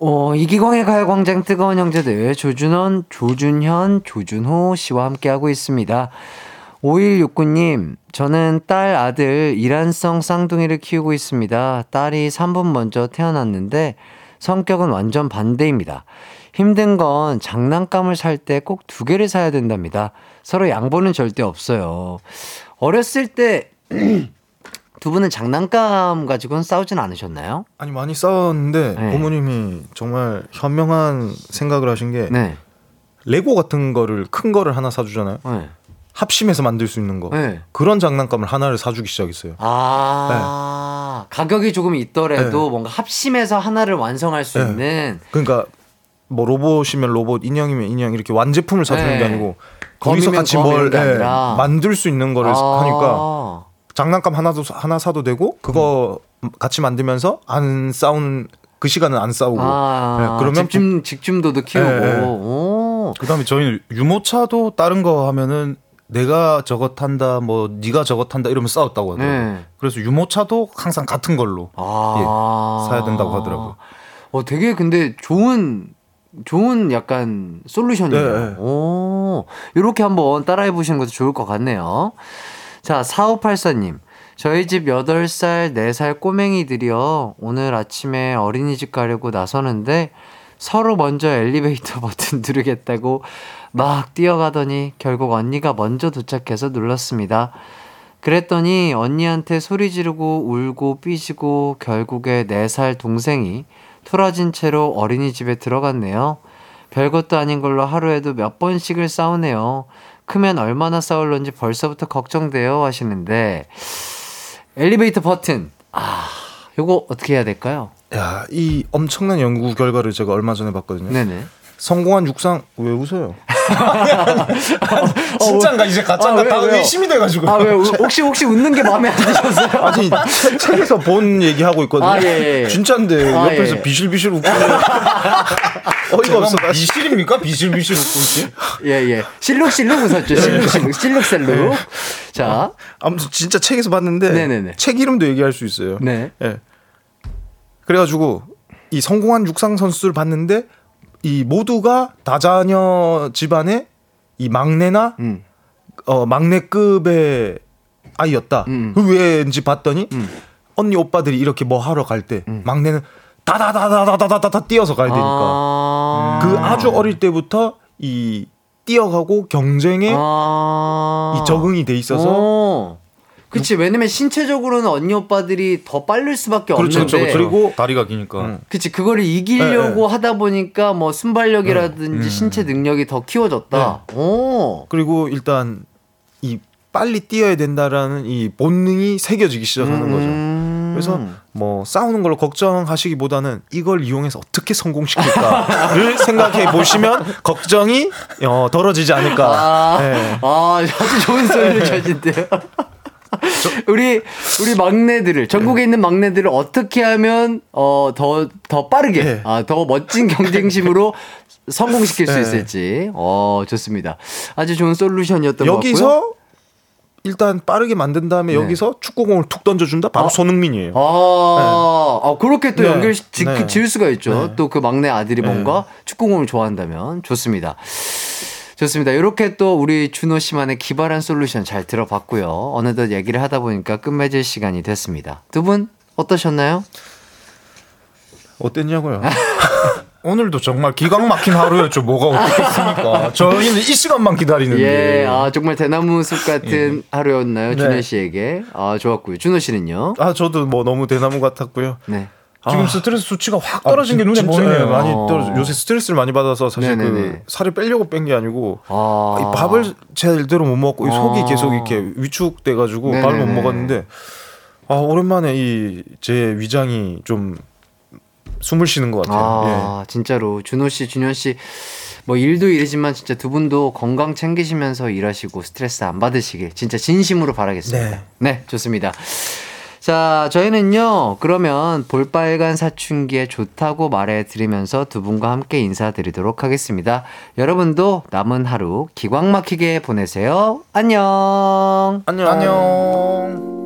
어, 이기광의 가요광장 뜨거운 형제들 조준원, 조준현, 조준호 씨와 함께하고 있습니다. 5169님, 저는 딸, 아들, 이란성 쌍둥이를 키우고 있습니다. 딸이 3분 먼저 태어났는데 성격은 완전 반대입니다. 힘든 건 장난감을 살 때 꼭 두 개를 사야 된답니다. 서로 양보는 절대 없어요. 어렸을 때 (clears throat) 두 분은 장난감 가지고는 싸우진 않으셨나요? 아니 많이 싸웠는데 네. 부모님이 정말 현명한 생각을 하신 게 네. 레고 같은 거를 큰 거를 하나 사주잖아요. 네. 합심해서 만들 수 있는 거 네. 그런 장난감을 하나를 사주기 시작했어요. 아 네. 가격이 조금 있더라도 네. 뭔가 합심해서 하나를 완성할 수 네. 있는. 그러니까 뭐 로봇이면 로봇, 인형이면 인형 이렇게 완제품을 사주는 게 네. 아니고 거기서 같이 뭘 네, 만들 수 있는 거를 아~ 하니까 장난감 하나도 하나 사도 되고 그거 음. 같이 만들면서 안 싸우는 그 시간은 안 싸우고 아~ 네, 그러면 집중 집중도도 키우고 네, 그다음에 저희는 유모차도 다른 거 하면은 내가 저것 탄다, 뭐 네가 저것 탄다 이러면 싸웠다고 하더라고요. 네. 그래서 유모차도 항상 같은 걸로 아~ 예, 사야 된다고 하더라고요. 어, 되게 근데 좋은 좋은 약간 솔루션이에요. 네. 오, 이렇게 한번 따라해 보시는 것도 좋을 것 같네요. 자, 4584님. 저희 집 8살, 4살 꼬맹이들이요. 오늘 아침에 어린이집 가려고 나서는데 서로 먼저 엘리베이터 (laughs) 버튼 누르겠다고 막 뛰어가더니 결국 언니가 먼저 도착해서 눌렀습니다. 그랬더니 언니한테 소리 지르고 울고 삐지고 결국에 4살 동생이 틀어진 채로 어린이집에 들어갔네요. 별것도 아닌 걸로 하루에도 몇 번씩을 싸우네요. 크면 얼마나 싸울런지 벌써부터 걱정돼요 하시는데 엘리베이터 버튼 아 요거 어떻게 해야 될까요? 야, 이 엄청난 연구 결과를 제가 얼마 전에 봤거든요. 네네. 성공한 육상 왜 웃어요? (laughs) 진짠가 이제 가짠가 아, 다 의심이 돼가지고. 아왜 (laughs) 혹시 혹시 웃는 게 마음에 안 드셨어요? 아니 책, 에서 본 얘기 하고 있거든요. 아, 예, 예. 진짠데 아, 옆에서 예. 비실비실 웃고. (laughs) 어이가 없어. 비실입니까? 비실비실 웃고 있지? 예예. 실룩실룩 웃었죠. 실룩실룩 실룩셀룩. 네. 자 아무튼 진짜 책에서 봤는데 네네네. 책 이름도 얘기할 수 있어요. 네. 예. 그래가지고 이 성공한 육상 선수를 봤는데 이 모두가 다자녀 집안의 이 막내나 음. 어 막내급의 아이였다. 음. 그 왜인지 봤더니 음. 언니 오빠들이 이렇게 뭐 하러 갈때 음. 막내는 다다다다다다다다 뛰어서 가야 되니까 아~ 그 아주 어릴 때부터 이 뛰어가고 경쟁에 아~ 이 적응이 돼 있어서 그치 왜냐면 신체적으로는 언니 오빠들이 더 빠를 수밖에 그렇죠, 없는데 그렇죠. 그리고 다리가 기니까 응. 그치 그거를 이기려고 네, 네. 하다 보니까 뭐 순발력이라든지 네. 신체 능력이 더 키워졌다. 네. 오 그리고 일단 이 빨리 뛰어야 된다라는 이 본능이 새겨지기 시작하는 음. 거죠. 그래서 뭐 싸우는 걸로 걱정하시기보다는 이걸 이용해서 어떻게 성공시킬까를 (laughs) 생각해 보시면 걱정이 어, 덜어지지 않을까. 아, 네. 아 아주 좋은 (laughs) 솔루션인데요. 우리 우리 막내들을 전국에 있는 막내들을 어떻게 하면 어더더 더 빠르게 네. 아, 더 멋진 경쟁심으로 (laughs) 성공시킬 수 네. 있을지 어 좋습니다. 아주 좋은 솔루션이었던 것 같고요. 여기서 일단 빠르게 만든 다음에 네. 여기서 축구공을 툭 던져준다 바로 아. 손흥민이에요. 아, 네. 아 그렇게 또 네. 연결 지, 네. 지을 수가 있죠. 네. 또그 막내 아들이 뭔가 축구공을 좋아한다면 좋습니다. 좋습니다. 이렇게 또 우리 준호 씨만의 기발한 솔루션 잘 들어봤고요. 어느덧 얘기를 하다 보니까 끝맺을 시간이 됐습니다. 두 분 어떠셨나요? 어땠냐고요? (laughs) 오늘도 정말 기가 막힌 하루였죠. 뭐가 어떻겠습니까? 저희는 이 시간만 기다리는데. 예, 아 정말 대나무 숲 같은 예. 하루였나요, 준호 네. 씨에게? 아 좋았고요. 준호 씨는요? 아 저도 뭐 너무 대나무 같았고요. 네. 지금 아. 스트레스 수치가 확 떨어진 아, 게 눈에 보이네요. 많이 떨어져. 요새 스트레스를 많이 받아서 사실 그 네네네. 그 살을 빼려고 뺀 게 아니고 아. 밥을 제대로 못 먹고 아. 속이 계속 이렇게 위축돼 가지고 밥을 못 먹었는데 아 오랜만에 이 제 위장이 좀 숨을 쉬는 것 같아요. 아, 예. 진짜로 준호 씨, 준현 씨. 뭐 일도 일이지만 진짜 두 분도 건강 챙기시면서 일하시고 스트레스 안 받으시길 진짜 진심으로 바라겠습니다. 네, 네 좋습니다. 자, 저희는요, 그러면 볼빨간 사춘기에 좋다고 말해 드리면서 두 분과 함께 인사드리도록 하겠습니다. 여러분도 남은 하루 기광 막히게 보내세요. 안녕. 안녕. 안녕.